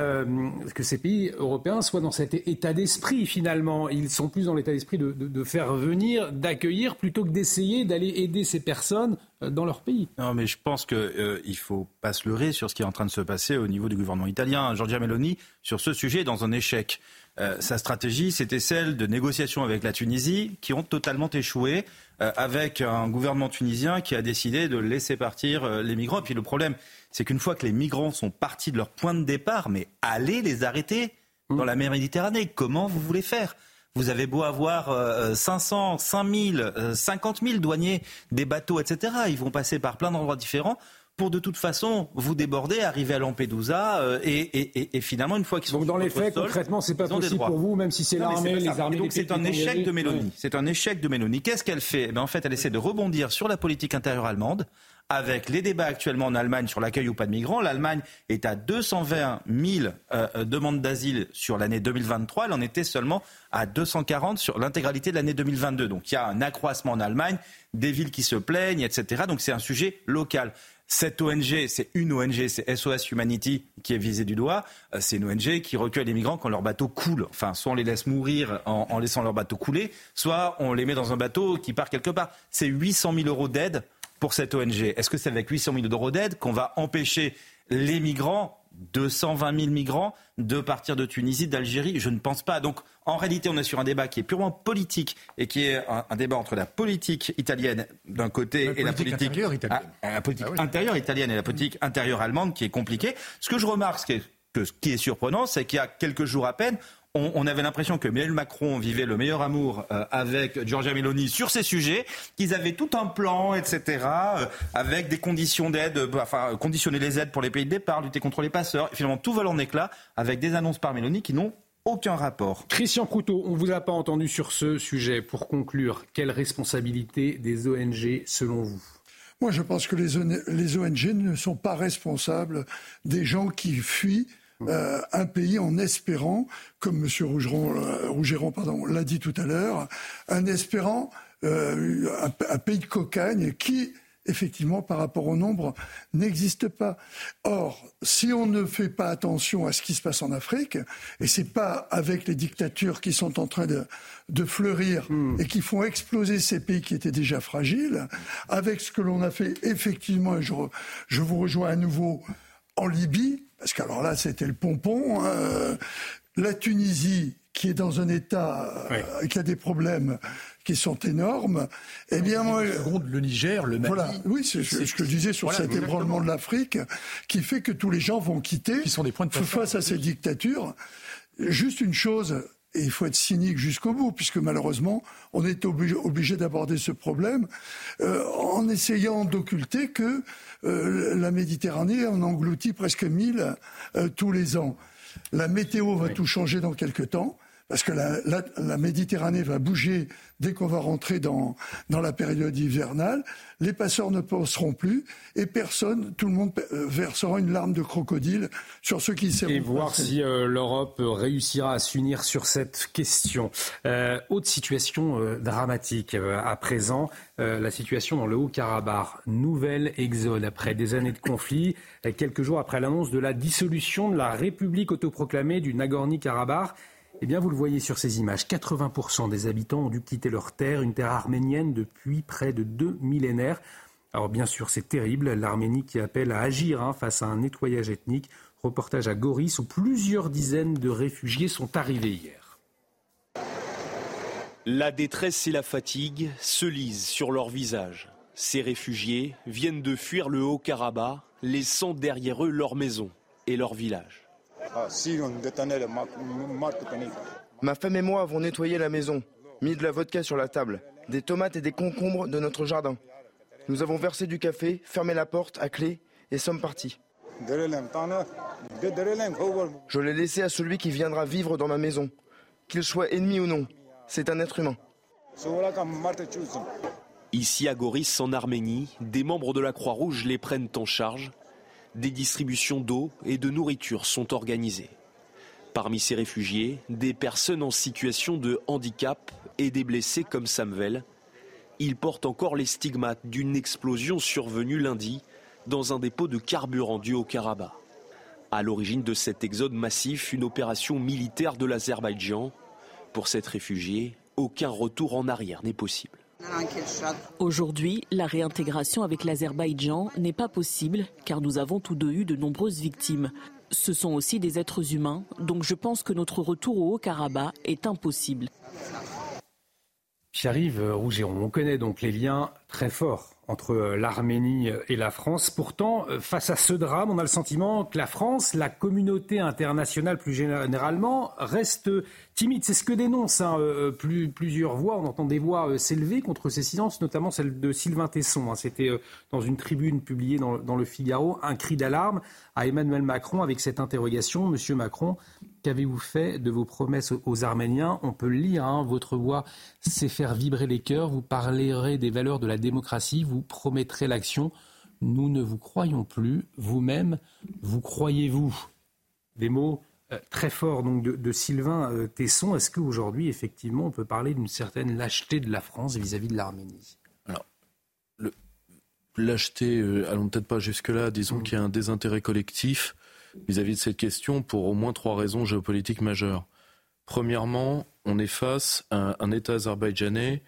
que ces pays européens soient dans cet état d'esprit finalement. Ils sont plus dans l'état d'esprit de, de, faire venir, d'accueillir, plutôt que d'essayer d'aller aider ces personnes dans leur pays. Non, mais je pense qu'il ne faut pas se leurrer sur ce qui est en train de se passer au niveau du gouvernement italien. Giorgia Meloni, sur ce sujet, est dans un échec. Euh, sa stratégie, c'était celle de négociations avec la Tunisie, qui ont totalement échoué, euh, avec un gouvernement tunisien qui a décidé de laisser partir euh, les migrants. Et puis le problème, c'est qu'une fois que les migrants sont partis de leur point de départ, mais allez les arrêter dans la mer Méditerranée. Comment vous voulez faire? Vous avez beau avoir 500, 5000, 50 000 douaniers, des bateaux, etc. Ils vont passer par plein d'endroits différents pour de toute façon vous déborder, arriver à Lampedusa euh, et, finalement une fois qu'ils sont donc dans les faits concrètement c'est pas possible pour vous même si c'est l'armée, les armées. Donc c'est un échec de Mélanie. C'est un échec de Mélanie. Qu'est-ce qu'elle fait? Eh En fait, elle essaie de rebondir sur la politique intérieure allemande avec les débats actuellement en Allemagne sur l'accueil ou pas de migrants. L'Allemagne est à 220 000 euh, euh, demandes d'asile sur l'année 2023. Elle en était seulement à 240 sur l'intégralité de l'année 2022. Donc il y a un accroissement en Allemagne, des villes qui se plaignent, etc. Donc c'est un sujet local. Cette ONG, c'est une ONG, c'est SOS Humanity qui est visée du doigt. Euh, c'est une ONG qui recueille les migrants quand leur bateau coule. Enfin, soit on les laisse mourir en, laissant leur bateau couler, soit on les met dans un bateau qui part quelque part. C'est 800 000 euros d'aide pour cette ONG. Est-ce que c'est avec 800 000 euros d'aide qu'on va empêcher les migrants 220 000 migrants de partir de Tunisie, d'Algérie Je ne pense pas. Donc, en réalité, on est sur un débat qui est purement politique et qui est un, débat entre la politique italienne d'un côté et la politique intérieure italienne, ah, la politique ah intérieure italienne et la politique intérieure allemande qui est compliquée. Ce que je remarque, ce qui est, ce qui est surprenant, c'est qu'il y a quelques jours à peine, on, avait l'impression que Emmanuel Macron vivait le meilleur amour euh, avec Giorgia Meloni sur ces sujets, qu'ils avaient tout un plan, etc., euh, avec des conditions d'aide, euh, enfin conditionner les aides pour les pays de départ, lutter contre les passeurs. Et finalement, tout vole en éclat avec des annonces par Meloni qui n'ont aucun rapport. Christian Proutot, on ne vous a pas entendu sur ce sujet. Pour conclure, quelle responsabilité des ONG selon vous? Moi, je pense que les ONG ne sont pas responsables des gens qui fuient euh, un pays en espérant, comme M. Rougeron, euh, l'a dit tout à l'heure, en espérant euh, un, pays de cocagne qui, effectivement, par rapport au nombre, n'existe pas. Or, si on ne fait pas attention à ce qui se passe en Afrique, et c'est pas avec les dictatures qui sont en train de, fleurir hmm. et qui font exploser ces pays qui étaient déjà fragiles, avec ce que l'on a fait effectivement, et je vous rejoins à nouveau, en Libye, parce qu'alors là, c'était le pompon. Hein. La Tunisie, qui est dans un État euh, qui a des problèmes qui sont énormes, eh bien moi, le Niger, le Mali. Voilà, oui, c'est ce que je disais sur cet ébranlement de l'Afrique, qui fait que tous les gens vont quitter qui sont des points de face à ces dictatures. Juste une chose, et il faut être cynique jusqu'au bout, puisque malheureusement, on est obligé, d'aborder ce problème euh, en essayant d'occulter que euh, la Méditerranée en engloutit presque 1000 euh, tous les ans. La météo va tout changer dans quelques temps parce que la, Méditerranée va bouger dès qu'on va rentrer dans, dans la période hivernale. Les passeurs ne passeront plus et personne, tout le monde euh, versera une larme de crocodile sur ceux qui s'est Et voir si euh, l'Europe réussira à s'unir sur cette question. Euh, autre situation dramatique à présent, la situation dans le Haut-Karabakh. Nouvelle exode après des années de conflit, quelques jours après l'annonce de la dissolution de la République autoproclamée du Nagorno-Karabakh. Eh bien, vous le voyez sur ces images, 80% des habitants ont dû quitter leur terre, une terre arménienne depuis près de deux millénaires. Alors bien sûr, c'est terrible, l'Arménie qui appelle à agir hein, face à un nettoyage ethnique. Reportage à Goris où plusieurs dizaines de réfugiés sont arrivés hier. La détresse et la fatigue se lisent sur leurs visages. Ces réfugiés viennent de fuir le Haut-Karabakh, laissant derrière eux leur maison et leur village. Ma femme et moi avons nettoyé la maison, mis de la vodka sur la table, des tomates et des concombres de notre jardin. Nous avons versé du café, fermé la porte à clé et sommes partis. Je l'ai laissé à celui qui viendra vivre dans ma maison, qu'il soit ennemi ou non. C'est un être humain. Ici à Goris, en Arménie, des membres de la Croix-Rouge les prennent en charge des distributions d'eau et de nourriture sont organisées. Parmi ces réfugiés, des personnes en situation de handicap et des blessés comme Samvel. Ils portent encore les stigmates d'une explosion survenue lundi dans un dépôt de carburant du Haut-Karabakh. À l'origine de cet exode massif, une opération militaire de l'Azerbaïdjan. Pour cette réfugiée, aucun retour en arrière n'est possible. Aujourd'hui, la réintégration avec l'Azerbaïdjan n'est pas possible car nous avons tous deux eu de nombreuses victimes. Ce sont aussi des êtres humains, donc je pense que notre retour au Haut-Karabakh est impossible. Pierre-Yves Rougeron, on connaît donc les liens très forts entre euh, l'Arménie et la France. Pourtant, euh, face à ce drame, on a le sentiment que la France, la communauté internationale plus généralement, reste timide. C'est ce que dénoncent hein, euh, plusieurs voix. On entend des voix s'élever contre ces silences, notamment celle de Sylvain Tesson. Hein. C'était dans une tribune publiée dans le Figaro, un cri d'alarme à Emmanuel Macron avec cette interrogation. Monsieur Macron, Qu'avez-vous fait de vos promesses aux Arméniens? On peut le lire, hein, votre voix c'est faire vibrer les cœurs, vous parlerez des valeurs de la démocratie, vous promettrez l'action. Nous ne vous croyons plus, vous-même, vous croyez-vous? Des mots euh, très forts donc, de, Sylvain euh, Tesson. Est-ce qu'aujourd'hui, effectivement, on peut parler d'une certaine lâcheté de la France vis-à-vis de l'Arménie? Alors, lâcheté, euh, allons peut-être pas jusque-là, disons mmh. qu'il y a un désintérêt collectif vis-à-vis de cette question pour au moins trois raisons géopolitiques majeures. Premièrement, on est face à un État azerbaïdjanais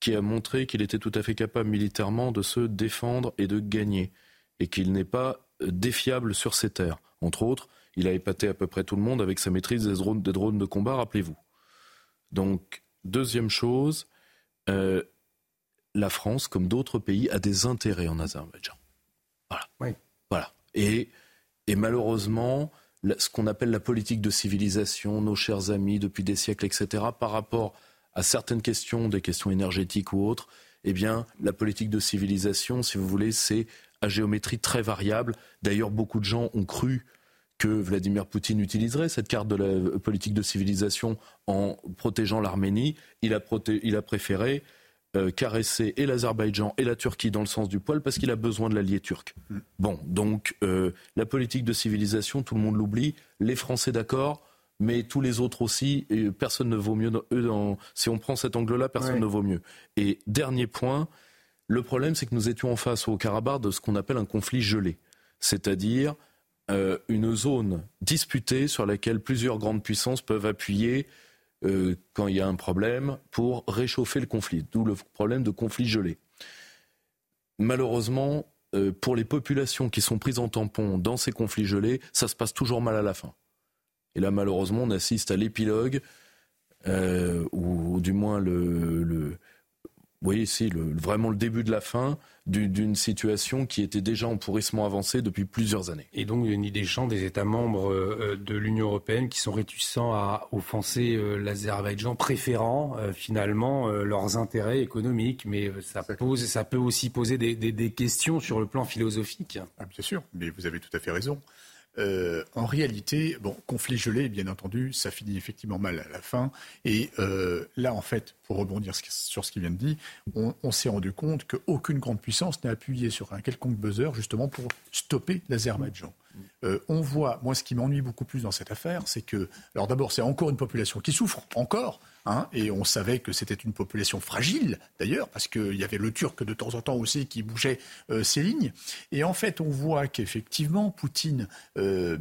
qui a montré qu'il était tout à fait capable militairement de se défendre et de gagner, et qu'il n'est pas défiable sur ses terres. Entre autres, il a épaté à peu près tout le monde avec sa maîtrise des drones, de combat, rappelez-vous. Donc, deuxième chose, euh, la France, comme d'autres pays, a des intérêts en Azerbaïdjan. Voilà. Oui. Voilà. Et et malheureusement, ce qu'on appelle la politique de civilisation, nos chers amis depuis des siècles, etc., par rapport à certaines questions, des questions énergétiques ou autres, eh bien, la politique de civilisation, si vous voulez, c'est à géométrie très variable. D'ailleurs, beaucoup de gens ont cru que Vladimir Poutine utiliserait cette carte de la politique de civilisation en protégeant l'Arménie. Il a préféré euh, caresser et l'Azerbaïdjan et la Turquie dans le sens du poil parce qu'il a besoin de l'allié turc. Mm. Bon, donc euh, la politique de civilisation, tout le monde l'oublie. Les Français d'accord, mais tous les autres aussi. Et personne ne vaut mieux. si on prend cet angle-là, personne ne vaut mieux. Et dernier point, le problème, c'est que nous étions en face au Karabakh de ce qu'on appelle un conflit gelé, c'est-à-dire euh, une zone disputée sur laquelle plusieurs grandes puissances peuvent appuyer euh, quand il y a un problème pour réchauffer le conflit, d'où le problème de conflit gelé. Malheureusement, euh, pour les populations qui sont prises en tampon dans ces conflits gelés, ça se passe toujours mal à la fin. Et là, malheureusement, on assiste à l'épilogue ou, du moins le oui, si, le, vraiment le début de la fin d'une situation qui était déjà en pourrissement avancé depuis plusieurs années. Et donc, il y a des champs des États membres euh, de l'Union européenne qui sont réticents à offenser euh, l'Azerbaïdjan, préférant euh, finalement leurs intérêts économiques. Mais ça, pose, ça peut aussi poser des, des questions sur le plan philosophique. Ah, bien sûr, mais vous avez tout à fait raison. Euh, en réalité, bon, conflit gelé, bien entendu, ça finit effectivement mal à la fin. Et euh, là, en fait, pour rebondir sur ce qu'il vient de dire, on, s'est rendu compte qu'aucune grande puissance n'a appuyé sur un quelconque buzzer justement pour stopper l'Azerbaïdjan. Euh, on voit, moi, ce qui m'ennuie beaucoup plus dans cette affaire, c'est que, alors d'abord, c'est encore une population qui souffre, encore, Hein, et on savait que c'était une population fragile, d'ailleurs, parce qu'il y avait le Turc de temps en temps aussi qui bougeait euh, ses lignes. Et en fait, on voit qu'effectivement, Poutine euh,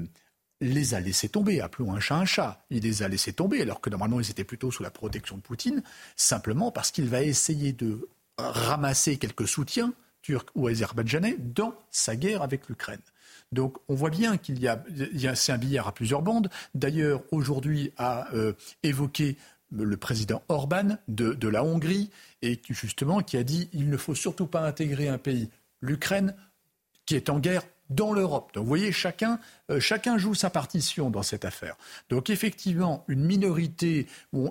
les a laissés tomber. Appelons un chat un chat. Il les a laissés tomber, alors que normalement, ils étaient plutôt sous la protection de Poutine, simplement parce qu'il va essayer de ramasser quelques soutiens turcs ou azerbaïdjanais dans sa guerre avec l'Ukraine. Donc on voit bien qu'il y a, c'est un billard à plusieurs bandes. D'ailleurs, aujourd'hui, a euh, évoqué le président Orban de, la Hongrie, et justement qui a dit il ne faut surtout pas intégrer un pays, l'Ukraine, qui est en guerre dans l'Europe. Donc vous voyez, chacun, euh, chacun joue sa partition dans cette affaire. Donc effectivement, une minorité,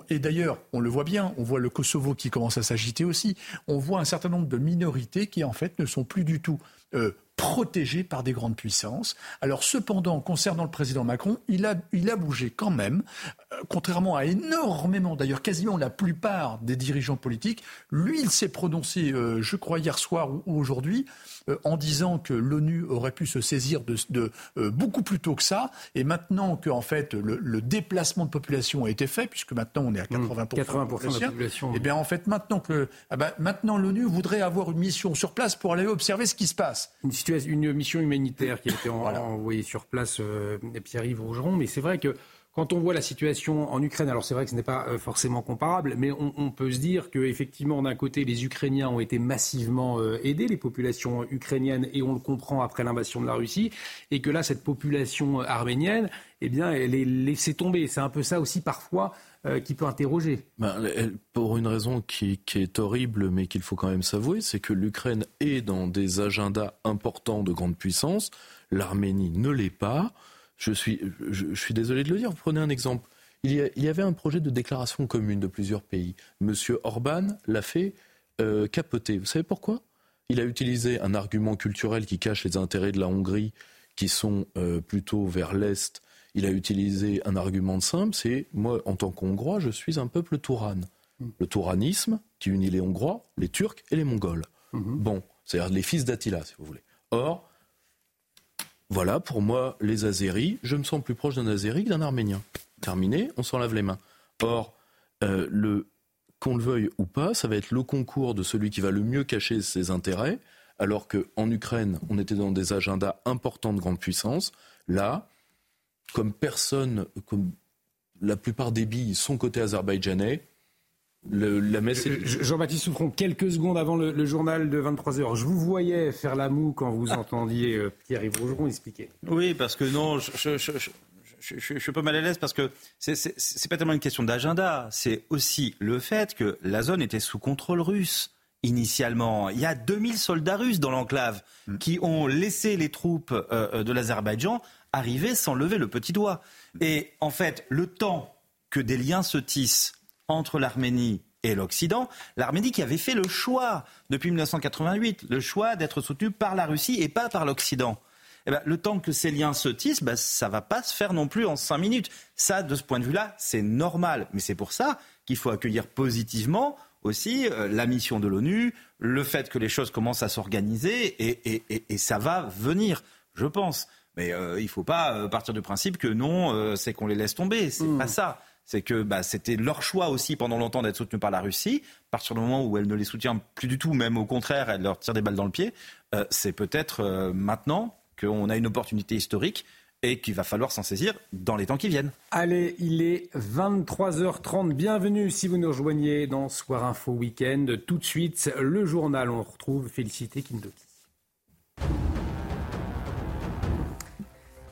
et d'ailleurs, on le voit bien, on voit le Kosovo qui commence à s'agiter aussi, on voit un certain nombre de minorités qui en fait ne sont plus du tout euh, protégé par des grandes puissances. Alors cependant, concernant le président Macron, il a, il a bougé quand même, euh, contrairement à énormément, d'ailleurs quasiment la plupart des dirigeants politiques. Lui, il s'est prononcé, euh, je crois, hier soir ou, aujourd'hui, euh, en disant que l'ONU aurait pu se saisir de, de beaucoup plus tôt que ça. Et maintenant que, en fait, le, déplacement de population a été fait, puisque maintenant on est à 80%, 80 de, la population, et eh bien en fait, maintenant que ah ben, maintenant l'ONU voudrait avoir une mission sur place pour aller observer ce qui se passe une mission humanitaire qui a été envoyée sur place, euh, Pierre-Yves Rougeron. Mais c'est vrai que quand on voit la situation en Ukraine, alors c'est vrai que ce n'est pas euh, forcément comparable, mais on, peut se dire qu'effectivement, d'un côté, les Ukrainiens ont été massivement euh, aidés, les populations ukrainiennes, et on le comprend après l'invasion de la Russie, et que là, cette population arménienne, eh bien, elle est laissée tomber. C'est un peu ça aussi parfois euh, qui peut interroger. Ben, pour une raison qui, est horrible, mais qu'il faut quand même s'avouer, c'est que l'Ukraine est dans des agendas importants de grande puissance, l'Arménie ne l'est pas. Je suis, je, suis désolé de le dire, vous prenez un exemple. Il y, avait un projet de déclaration commune de plusieurs pays. Monsieur Orban l'a fait euh, capoter. Vous savez pourquoi? Il a utilisé un argument culturel qui cache les intérêts de la Hongrie, qui sont euh, plutôt vers l'Est il a utilisé un argument simple, c'est moi, en tant qu'Hongrois, je suis un peuple touran. Le touranisme qui unit les Hongrois, les Turcs et les Mongols. Mhm. Bon, c'est-à-dire les fils d'Attila, si vous voulez. Or, voilà, pour moi, les Azéris, je me sens plus proche d'un Azéri que d'un Arménien. Terminé, on s'en lave les mains. Or, euh, le, qu'on le veuille ou pas, ça va être le concours de celui qui va le mieux cacher ses intérêts, alors qu'en Ukraine, on était dans des agendas importants de grande puissance. Là, comme personne, comme la plupart des billes sont côté azerbaïdjanais, la messe Jean-Baptiste Souffron, quelques secondes avant le, journal de 23h, je vous voyais faire la moue quand vous entendiez euh, Pierre-Yves Rougeron expliquer. Oui, parce que non, je, je, suis pas mal à l'aise parce que c'est pas tellement une question d'agenda, c'est aussi le fait que la zone était sous contrôle russe initialement. Il y a 2000 soldats russes dans l'enclave mm. qui ont laissé les troupes euh, de l'Azerbaïdjan arriver sans lever le petit doigt. Et en fait, le temps que des liens se tissent entre l'Arménie et l'Occident, l'Arménie qui avait fait le choix depuis 1988, le choix d'être soutenue par la Russie et pas par l'Occident. Eh ben, le temps que ces liens se tissent, ben, ça va pas se faire non plus en cinq minutes. Ça, de ce point de vue-là, c'est normal. Mais c'est pour ça qu'il faut accueillir positivement aussi euh, la mission de l'ONU, le fait que les choses commencent à s'organiser et, et, ça va venir, je pense. Mais euh, il ne faut pas euh, partir du principe que non, euh, c'est qu'on les laisse tomber. C'est mmh. pas ça. C'est que bah, c'était leur choix aussi pendant longtemps d'être soutenus par la Russie. À partir du moment où elle ne les soutient plus du tout, même au contraire, elle leur tire des balles dans le pied, c'est peut-être maintenant qu'on a une opportunité historique et qu'il va falloir s'en saisir dans les temps qui viennent. Allez, il est 23h30. Bienvenue si vous nous rejoignez dans Soir Info Week-end. Tout de suite, le journal. On retrouve Félicité Kindoki.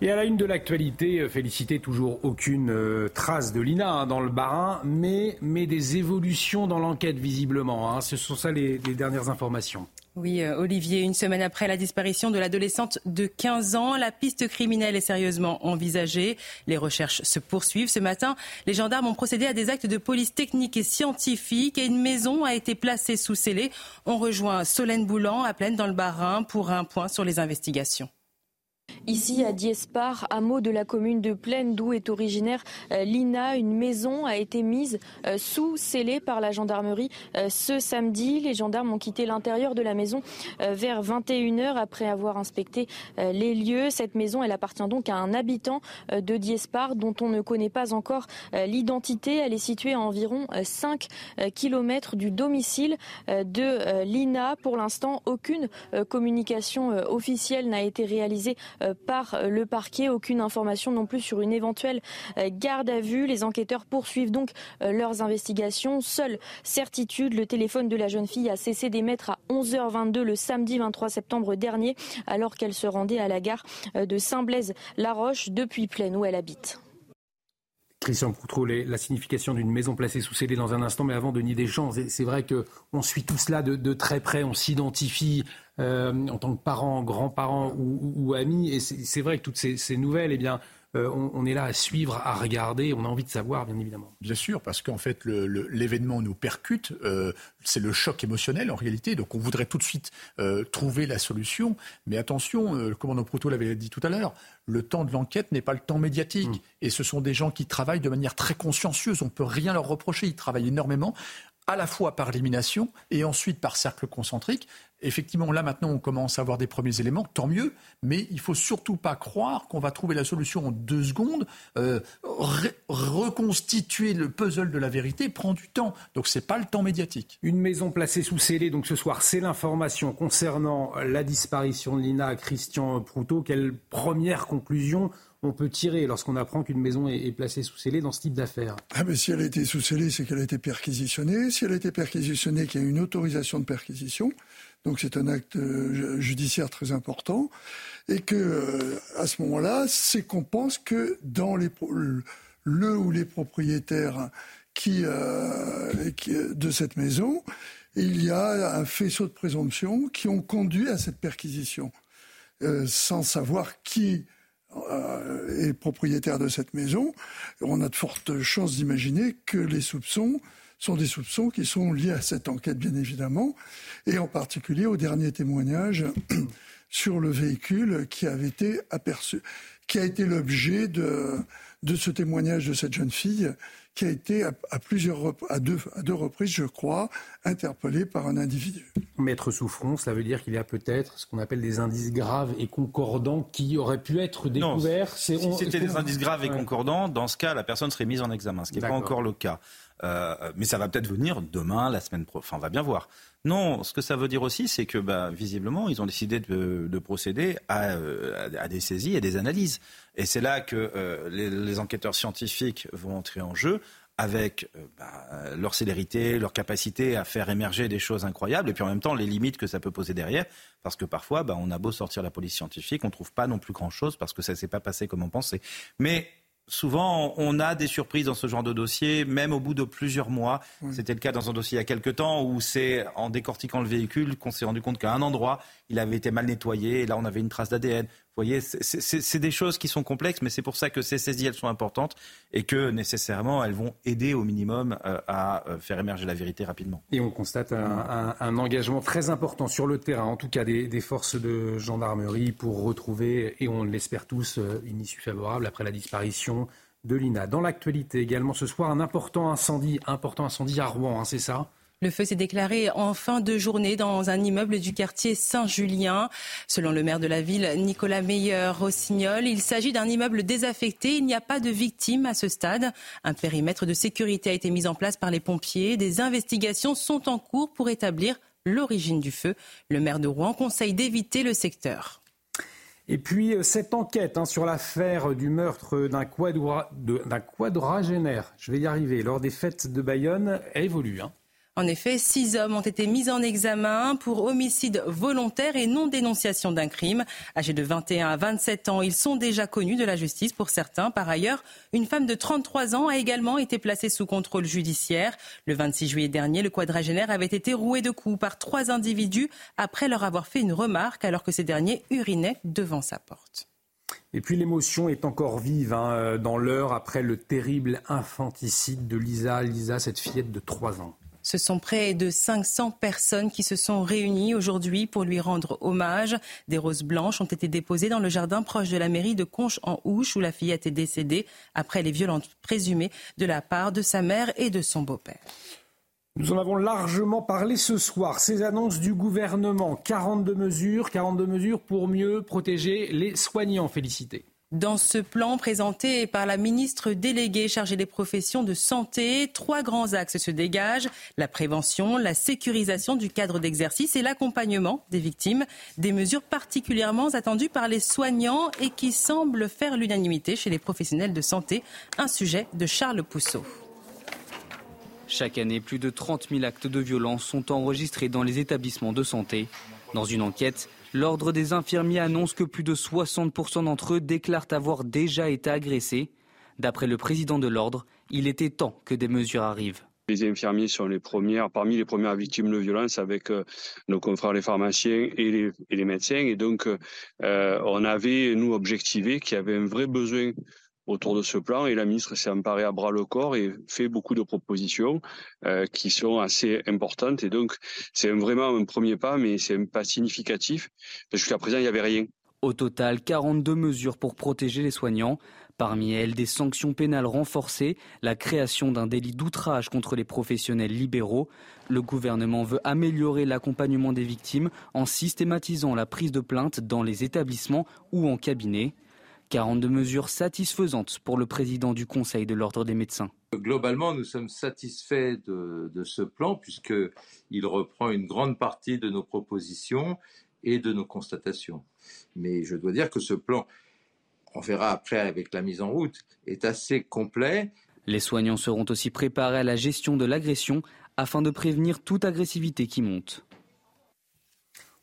Et à la une de l'actualité, euh, félicité, toujours aucune euh, trace de l'INA hein, dans le Barin, mais, mais des évolutions dans l'enquête visiblement. Hein. Ce sont ça les, dernières informations. Oui, euh, Olivier, une semaine après la disparition de l'adolescente de 15 ans, la piste criminelle est sérieusement envisagée. Les recherches se poursuivent. Ce matin, les gendarmes ont procédé à des actes de police technique et scientifique et une maison a été placée sous scellé. On rejoint Solène Boulan à Plaine dans le Barin pour un point sur les investigations. Ici, à Diespar, hameau de la commune de Plaine, d'où est originaire euh, Lina, une maison a été mise euh, sous scellée par la gendarmerie euh, ce samedi. Les gendarmes ont quitté l'intérieur de la maison vers 21h après avoir inspecté les lieux. Cette maison, elle appartient donc à un habitant de Diespar dont on ne connaît pas encore l'identité. Elle est située à environ 5 km du domicile de Lina. Pour l'instant, aucune communication officielle n'a été réalisée par le parquet. Aucune information non plus sur une éventuelle euh, garde à vue. Les enquêteurs poursuivent donc euh, leurs investigations. Seule certitude, le téléphone de la jeune fille a cessé d'émettre à 11h22 le samedi 23 septembre dernier, alors qu'elle se rendait à la gare de Saint-Blaise-la-Roche depuis Plaine où elle habite. Christian Proutreau, la signification d'une maison placée sous scellé dans un instant, mais avant Denis Deschamps, c'est vrai qu'on suit tout cela de, très près, on s'identifie euh, en tant que parents, grands-parents ou, amis, et c'est vrai que toutes ces, nouvelles, eh bien, euh, on, est là à suivre, à regarder, on a envie de savoir, bien évidemment. Bien sûr, parce qu'en fait, l'événement nous percute, euh, c'est le choc émotionnel en réalité, donc on voudrait tout de suite trouver la solution, mais attention, le commandant Proto l'avait dit tout à l'heure, le temps de l'enquête n'est pas le temps médiatique. Mm. Et ce sont des gens qui travaillent de manière très consciencieuse. On ne peut rien leur reprocher. Ils travaillent énormément à la fois par élimination et ensuite par cercle concentrique. Effectivement, là maintenant, on commence à avoir des premiers éléments, tant mieux, mais il faut surtout pas croire qu'on va trouver la solution en deux secondes. Euh, reconstituer le puzzle de la vérité prend du temps, donc c'est pas le temps médiatique. Une maison placée sous scellé, donc ce soir, c'est l'information concernant la disparition de Lina Christian Proutot. Quelle première conclusion on peut tirer lorsqu'on apprend qu'une maison est, placée sous scellé dans ce type d'affaires? Ah mais Si elle a été sous scellé, c'est qu'elle a été perquisitionnée. Si elle a été perquisitionnée, qu'il y a une autorisation de perquisition. Donc c'est un acte euh, judiciaire très important. Et que euh, à ce moment-là, c'est qu'on pense que dans le ou les propriétaires qui, euh, de cette maison, il y a un faisceau de présomption qui ont conduit à cette perquisition, sans savoir qui est propriétaire de cette maison, on a de fortes chances d'imaginer que les soupçons sont des soupçons qui sont liés à cette enquête, bien évidemment, et en particulier au dernier témoignage [clears throat] sur le véhicule qui avait été aperçu, qui a été l'objet de, de ce témoignage de cette jeune fille qui a été à, plusieurs, à deux, à deux reprises, je crois, interpellé par un individu. Maître Souffron, cela veut dire qu'il y a peut-être ce qu'on appelle des indices graves et concordants qui auraient pu être découverts. si, c'était des indices graves et concordants, dans ce cas, la personne serait mise en examen, ce qui n'est pas encore le cas. Euh, mais ça va peut-être venir demain, la semaine prochaine. Enfin, on va bien voir. Non, ce que ça veut dire aussi, c'est que bah, visiblement, ils ont décidé de, procéder euh, à, des saisies et des analyses. Et c'est là que euh, les, enquêteurs scientifiques vont entrer en jeu avec euh, bah, leur célérité, leur capacité à faire émerger des choses incroyables, et puis en même temps les limites que ça peut poser derrière, parce que parfois, bah, on a beau sortir la police scientifique, on ne trouve pas non plus grand-chose, parce que ça ne s'est pas passé comme on pensait. Mais souvent, on a des surprises dans ce genre de dossier, même au bout de plusieurs mois. C'était le cas dans un dossier il y a quelques temps où c'est en décortiquant le véhicule qu'on s'est rendu compte qu'à un endroit, il avait été mal nettoyé et là, on avait une trace d'ADN. Vous voyez, c'est des choses qui sont complexes, mais c'est pour ça que ces saisies, elles sont importantes et que nécessairement, elles vont aider au minimum euh, à euh, faire émerger la vérité rapidement. Et on constate un, engagement très important sur le terrain, en tout cas des, forces de gendarmerie pour retrouver, et on l'espère tous, euh, une issue favorable après la disparition de l'INA. Dans l'actualité également ce soir, un important incendie, important incendie à Rouen, hein, c'est ça? Le feu s'est déclaré en fin de journée dans un immeuble du quartier Saint-Julien. Selon le maire de la ville, Nicolas Meyer-Rossignol, il s'agit d'un immeuble désaffecté. Il n'y a pas de victimes à ce stade. Un périmètre de sécurité a été mis en place par les pompiers. Des investigations sont en cours pour établir l'origine du feu. Le maire de Rouen conseille d'éviter le secteur. Et puis euh, cette enquête hein, sur l'affaire du meurtre d'un quadragénaire, je vais y arriver, lors des fêtes de Bayonne, elle évolue. Hein. En effet, six hommes ont été mis en examen pour homicide volontaire et non dénonciation d'un crime. Âgés de 21 à 27 ans, ils sont déjà connus de la justice pour certains. Par ailleurs, une femme de 33 ans a également été placée sous contrôle judiciaire. Le 26 juillet dernier, le quadragénaire avait été roué de coups par trois individus après leur avoir fait une remarque alors que ces derniers urinaient devant sa porte. Et puis l'émotion est encore vive hein, dans l'heure après le terrible infanticide de Lisa. Lisa, cette fillette de 3 ans. Ce sont près de 500 personnes qui se sont réunies aujourd'hui pour lui rendre hommage. Des roses blanches ont été déposées dans le jardin proche de la mairie de Conches-en-Ouche où la fillette est décédée après les violences présumées de la part de sa mère et de son beau-père. Nous en avons largement parlé ce soir. Ces annonces du gouvernement, 42 mesures, 42 mesures pour mieux protéger les soignants. Félicité. Dans ce plan présenté par la ministre déléguée chargée des professions de santé, trois grands axes se dégagent. La prévention, la sécurisation du cadre d'exercice et l'accompagnement des victimes. Des mesures particulièrement attendues par les soignants et qui semblent faire l'unanimité chez les professionnels de santé. Un sujet de Charles Pousseau. Chaque année, plus de 30 000 actes de violence sont enregistrés dans les établissements de santé. Dans une enquête, L'Ordre des infirmiers annonce que plus de 60% d'entre eux déclarent avoir déjà été agressés. D'après le président de l'Ordre, il était temps que des mesures arrivent. Les infirmiers sont les premières, parmi les premières victimes de violence avec euh, nos confrères les pharmaciens et les, médecins. Et donc, euh, on avait, nous, objectivé qu'il y avait un vrai besoin autour de ce plan et la ministre s'est emparée à bras le corps et fait beaucoup de propositions euh, qui sont assez importantes et donc c'est vraiment un premier pas mais c'est un pas significatif jusqu'à présent il n'y avait rien. Au total, 42 mesures pour protéger les soignants. Parmi elles, des sanctions pénales renforcées, la création d'un délit d'outrage contre les professionnels libéraux. Le gouvernement veut améliorer l'accompagnement des victimes en systématisant la prise de plainte dans les établissements ou en cabinet. 42 mesures satisfaisantes pour le président du Conseil de l'Ordre des médecins. Globalement, nous sommes satisfaits de, ce plan puisqu'il reprend une grande partie de nos propositions et de nos constatations. Mais je dois dire que ce plan, on verra après avec la mise en route, est assez complet. Les soignants seront aussi préparés à la gestion de l'agression afin de prévenir toute agressivité qui monte.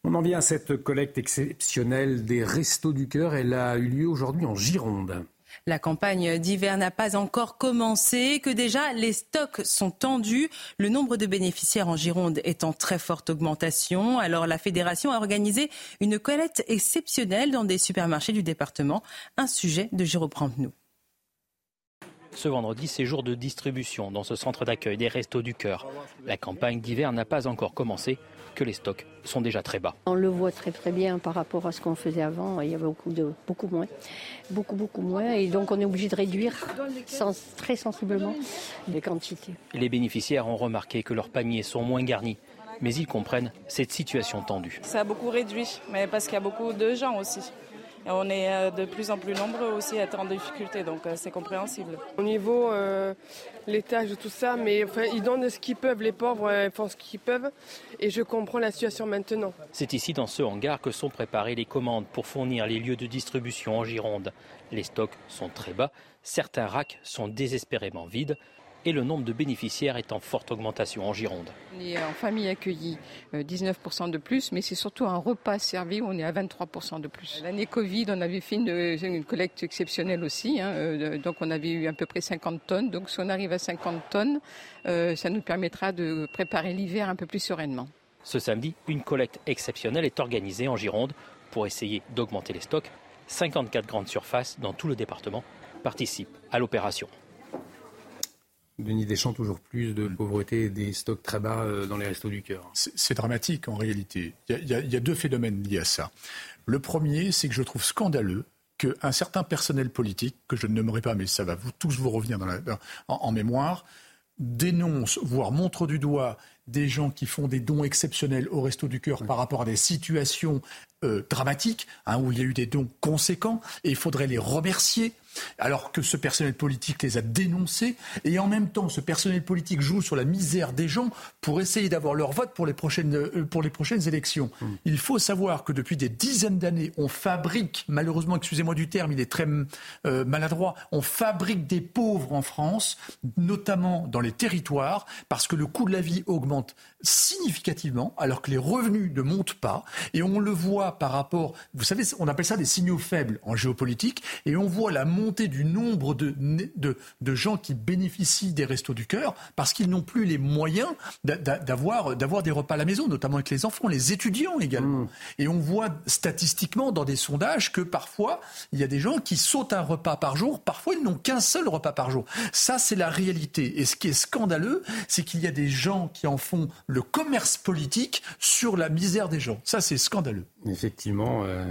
On en vient à cette collecte exceptionnelle des Restos du Cœur. Elle a eu lieu aujourd'hui en Gironde. La campagne d'hiver n'a pas encore commencé, que déjà les stocks sont tendus. Le nombre de bénéficiaires en Gironde est en très forte augmentation. Alors la fédération a organisé une collecte exceptionnelle dans des supermarchés du département. Un sujet de Jérôme nous ce vendredi, c'est jour de distribution dans ce centre d'accueil des Restos du Cœur. La campagne d'hiver n'a pas encore commencé, que les stocks sont déjà très bas. On le voit très très bien par rapport à ce qu'on faisait avant. Il y avait beaucoup, de, beaucoup moins. Beaucoup, beaucoup moins. Et donc on est obligé de réduire très sensiblement les quantités. Les bénéficiaires ont remarqué que leurs paniers sont moins garnis. Mais ils comprennent cette situation tendue. Ça a beaucoup réduit, mais parce qu'il y a beaucoup de gens aussi on est euh, de plus en plus nombreux aussi à être en difficulté, donc euh, c'est compréhensible. Au niveau euh, l'étage de tout ça, mais enfin, ils donnent ce qu'ils peuvent, les pauvres font ce qu'ils peuvent, et je comprends la situation maintenant. C'est ici, dans ce hangar, que sont préparées les commandes pour fournir les lieux de distribution en Gironde. Les stocks sont très bas, certains racks sont désespérément vides et le nombre de bénéficiaires est en forte augmentation en Gironde. On est en famille accueillie 19% euh, de plus, mais c'est surtout un repas servi où on est à 23% de plus. L'année Covid, on avait fait une, collecte exceptionnelle aussi, hein, euh, donc on avait eu à peu près 50 tonnes. Donc si on arrive à 50 tonnes, euh, ça nous permettra de préparer l'hiver un peu plus sereinement. Ce samedi, une collecte exceptionnelle est organisée en Gironde pour essayer d'augmenter les stocks. 54 grandes surfaces dans tout le département participent à l'opération. Denis Deschamps, toujours plus de pauvreté et des stocks très bas euh, dans les restos du cœur. C'est dramatique en réalité. Il y, a, deux phénomènes liés à ça. Le premier, c'est que je trouve scandaleux qu'un certain personnel politique, que je ne nommerai pas, mais ça va vous, tous vous revenir en, mémoire, dénonce, voire montre du doigt des gens qui font des dons exceptionnels au Resto du Cœur par rapport à des situations euh, dramatiques, hein, où il y a eu des dons conséquents, et il faudrait les remercier. alors que ce personnel politique les a dénoncés, et en même temps, ce personnel politique joue sur la misère des gens pour essayer d'avoir leur vote pour les prochaines, euh, pour les prochaines élections. Hmm. Il faut savoir que depuis des dizaines d'années, on fabrique, malheureusement, excusez-moi du terme, il est très euh, maladroit, on fabrique des pauvres en France, notamment dans les territoires, parce que le coût de la vie augmente significativement, alors que les revenus ne montent pas, et on le voit par rapport, vous savez, on appelle ça des signaux faibles en géopolitique, et on voit la montée du nombre de, de, de gens qui bénéficient des restos du cœur, parce qu'ils n'ont plus les moyens d'avoir, d'avoir des repas à la maison, notamment avec les enfants, les étudiants également. Mmh. Et on voit statistiquement dans des sondages que parfois, il y a des gens qui sautent un repas par jour, parfois ils n'ont qu'un seul repas par jour. Ça, c'est la réalité. Et ce qui est scandaleux, c'est qu'il y a des gens qui en font le commerce politique sur la misère des gens. Ça, c'est scandaleux. Effectivement. Euh,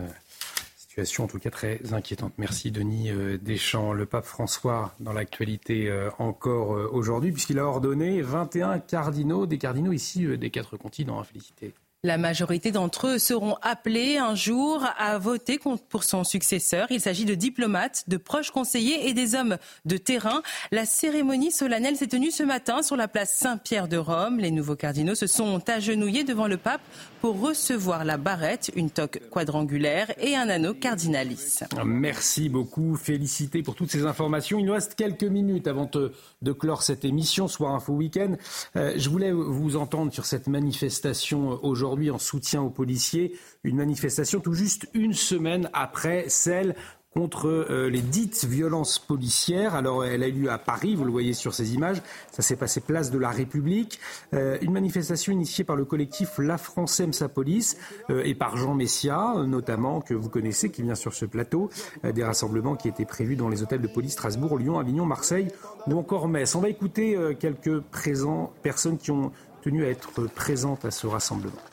situation en tout cas très inquiétante. Merci Denis euh, Deschamps. Le pape François dans l'actualité euh, encore aujourd'hui puisqu'il a ordonné 21 cardinaux, des cardinaux ici des quatre continents. Félicité. La majorité d'entre eux seront appelés un jour à voter pour son successeur. Il s'agit de diplomates, de proches conseillers et des hommes de terrain. La cérémonie solennelle s'est tenue ce matin sur la place Saint-Pierre de Rome. Les nouveaux cardinaux se sont agenouillés devant le pape pour recevoir la barrette, une toque quadrangulaire et un anneau cardinalis. Merci beaucoup. Félicité pour toutes ces informations. Il nous reste quelques minutes avant de, clore cette émission, soit Info Week-end. Euh, je voulais vous entendre sur cette manifestation aujourd'hui aujourd'hui en soutien aux policiers, une manifestation tout juste une semaine après celle contre euh, les dites violences policières. Alors, elle a eu lieu à Paris, vous le voyez sur ces images. Ça s'est passé place de la République. Euh, une manifestation initiée par le collectif La France aime sa police euh, et par Jean Messia, notamment, que vous connaissez, qui vient sur ce plateau. des rassemblements qui étaient prévus dans les hôtels de police Strasbourg, Lyon, Avignon, Marseille ou encore Metz. On va écouter quelques présents, personnes qui ont tenu à être présentes à ce rassemblement.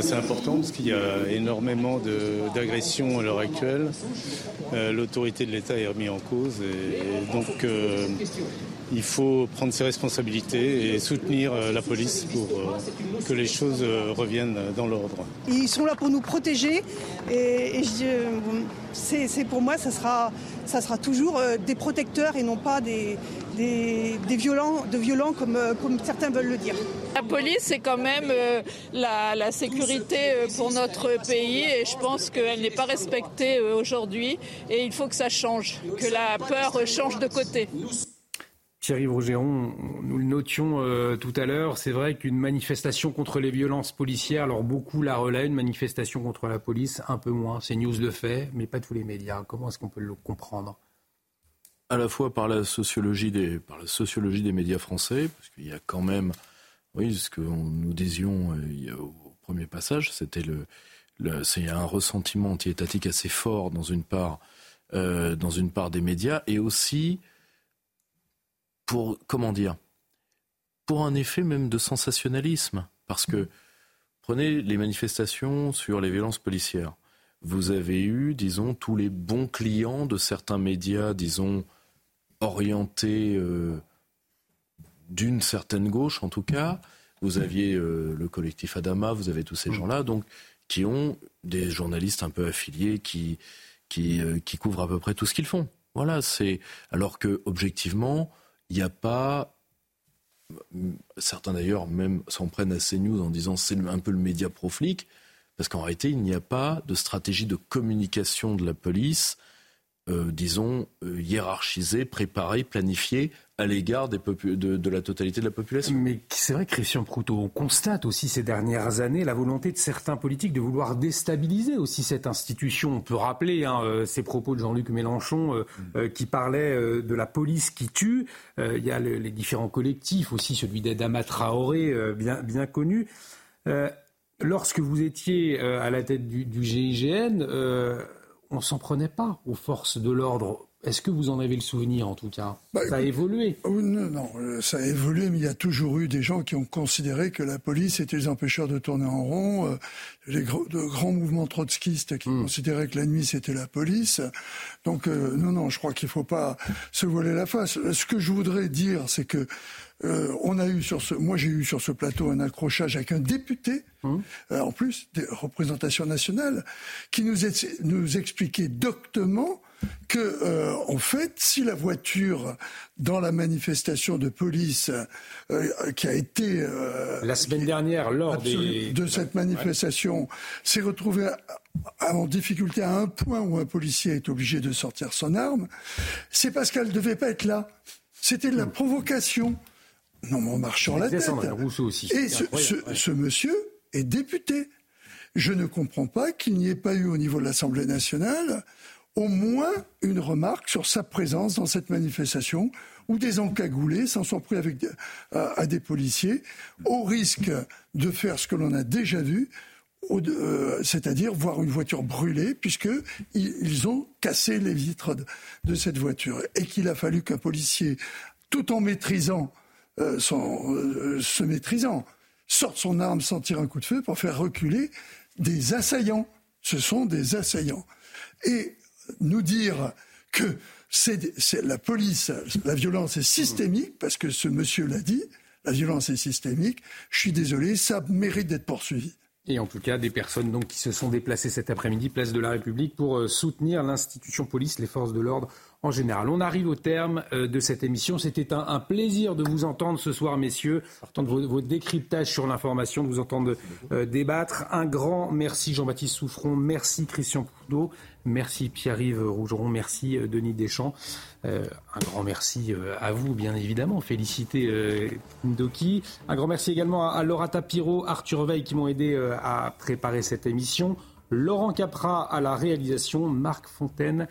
C'est important parce qu'il y a énormément d'agressions à l'heure actuelle. Euh, l'autorité de l'État est remise en cause et, donc euh, il faut prendre ses responsabilités et soutenir euh, la police pour que les choses reviennent dans l'ordre. Ils sont là pour nous protéger et, c'est pour moi ça sera, ça sera toujours des protecteurs et non pas des, des, violents, de violents comme, comme certains veulent le dire. La police, c'est quand même euh, la, sécurité euh, pour notre pays et je pense qu'elle n'est pas respectée euh, aujourd'hui et il faut que ça change, que la peur change de côté. Thierry Rougeron, nous le notions tout à l'heure, c'est vrai qu'une manifestation contre les violences policières, alors beaucoup la relaient, une manifestation contre la police, un peu moins. C'est News le fait, mais pas tous les médias. Comment est-ce qu'on peut le comprendre? À la fois par la sociologie des, par la sociologie des médias français, parce qu'il y a quand même oui, ce que nous disions euh, au premier passage, c'était le, c'est un ressentiment anti-étatique assez fort dans une part, euh, dans une part des médias, et aussi pour comment dire, pour un effet même de sensationnalisme, parce que prenez les manifestations sur les violences policières. Vous avez eu, disons, tous les bons clients de certains médias, disons, orientés. Euh, d'une certaine gauche en tout cas. Vous aviez euh, le collectif Adama, vous avez tous ces mm. gens-là, donc qui ont des journalistes un peu affiliés qui, qui, euh, qui couvrent à peu près tout ce qu'ils font. Voilà, c'est alors que objectivement, il n'y a pas certains d'ailleurs même s'en prennent à CNews en disant c'est un peu le média proflique, parce qu'en réalité, il n'y a pas de stratégie de communication de la police, euh, disons, hiérarchisée, préparée, planifiée à l'égard de, de, la totalité de la population. Mais c'est vrai, Christian Proutot, on constate aussi ces dernières années la volonté de certains politiques de vouloir déstabiliser aussi cette institution. On peut rappeler hein, euh, ces propos de Jean-Luc Mélenchon euh, mm. euh, qui parlait de la police qui tue. il y a les différents collectifs, aussi celui d'Adama Traoré, bien, bien connu. Lorsque vous étiez à la tête du, du GIGN, on s'en prenait pas aux forces de l'ordre est-ce que vous en avez le souvenir en tout cas? Bah, Ça a évolué oh, Non, non, euh, ça a évolué, mais il y a toujours eu des gens qui ont considéré que la police était les empêcheurs de tourner en rond, euh, les de grands mouvements trotskistes qui hmm. considéraient que la nuit c'était la police. Donc euh, non, non, je crois qu'il ne faut pas se voiler la face. Ce que je voudrais dire, c'est que euh, on a eu sur ce, moi j'ai eu sur ce plateau un accrochage avec un député, hum. euh, en plus des représentations nationales, qui nous, nous expliquait doctement que, euh, en fait, si la voiture dans la manifestation de police qui a été la semaine dernière lors de cette manifestation s'est retrouvée en difficulté à un point où un policier est obligé de sortir son arme, c'est parce qu'elle ne devait pas être là. C'était de la hum. provocation. Non, mais on marche sur la tête. aussi. Et ce, monsieur est député. Je ne comprends pas qu'il n'y ait pas eu au niveau de l'Assemblée nationale au moins une remarque sur sa présence dans cette manifestation où des encagoulés s'en sont pris avec, à, des policiers au risque de faire ce que l'on a déjà vu, euh, c'est-à-dire voir une voiture brûlée, puisqu'ils ont cassé les vitres de cette voiture. Et qu'il a fallu qu'un policier, tout en maîtrisant euh, euh, se maîtrisant, sorte son arme sans tirer un coup de feu pour faire reculer des assaillants. Ce sont des assaillants. Et nous dire que c'est la police, la violence est systémique, parce que ce monsieur l'a dit, la violence est systémique, je suis désolé, ça mérite d'être poursuivi. Et en tout cas, des personnes donc qui se sont déplacées cet après-midi, place de la République, pour euh, soutenir l'institution police, les forces de l'ordre en général. On arrive au terme euh, de cette émission. C'était un, plaisir de vous entendre ce soir, messieurs, entendre vos, décryptages sur l'information, de vous entendre euh, débattre. Un grand merci Jean-Baptiste Souffron, merci Christian Poudot, merci Pierre-Yves Rougeron, merci euh, Denis Deschamps. un grand merci à vous, bien évidemment. Félicité Ndoki. Un grand merci également à, Laura Tapiro, Arthur Veil qui m'ont aidé à préparer cette émission. Laurent Capra à la réalisation, Marc Fontaine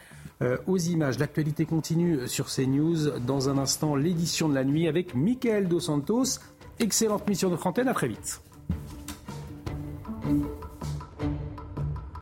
aux images. L'actualité continue sur CNews. Dans un instant, l'édition de la nuit avec Michael Dos Santos. Excellente mission de Fontaine. À très vite.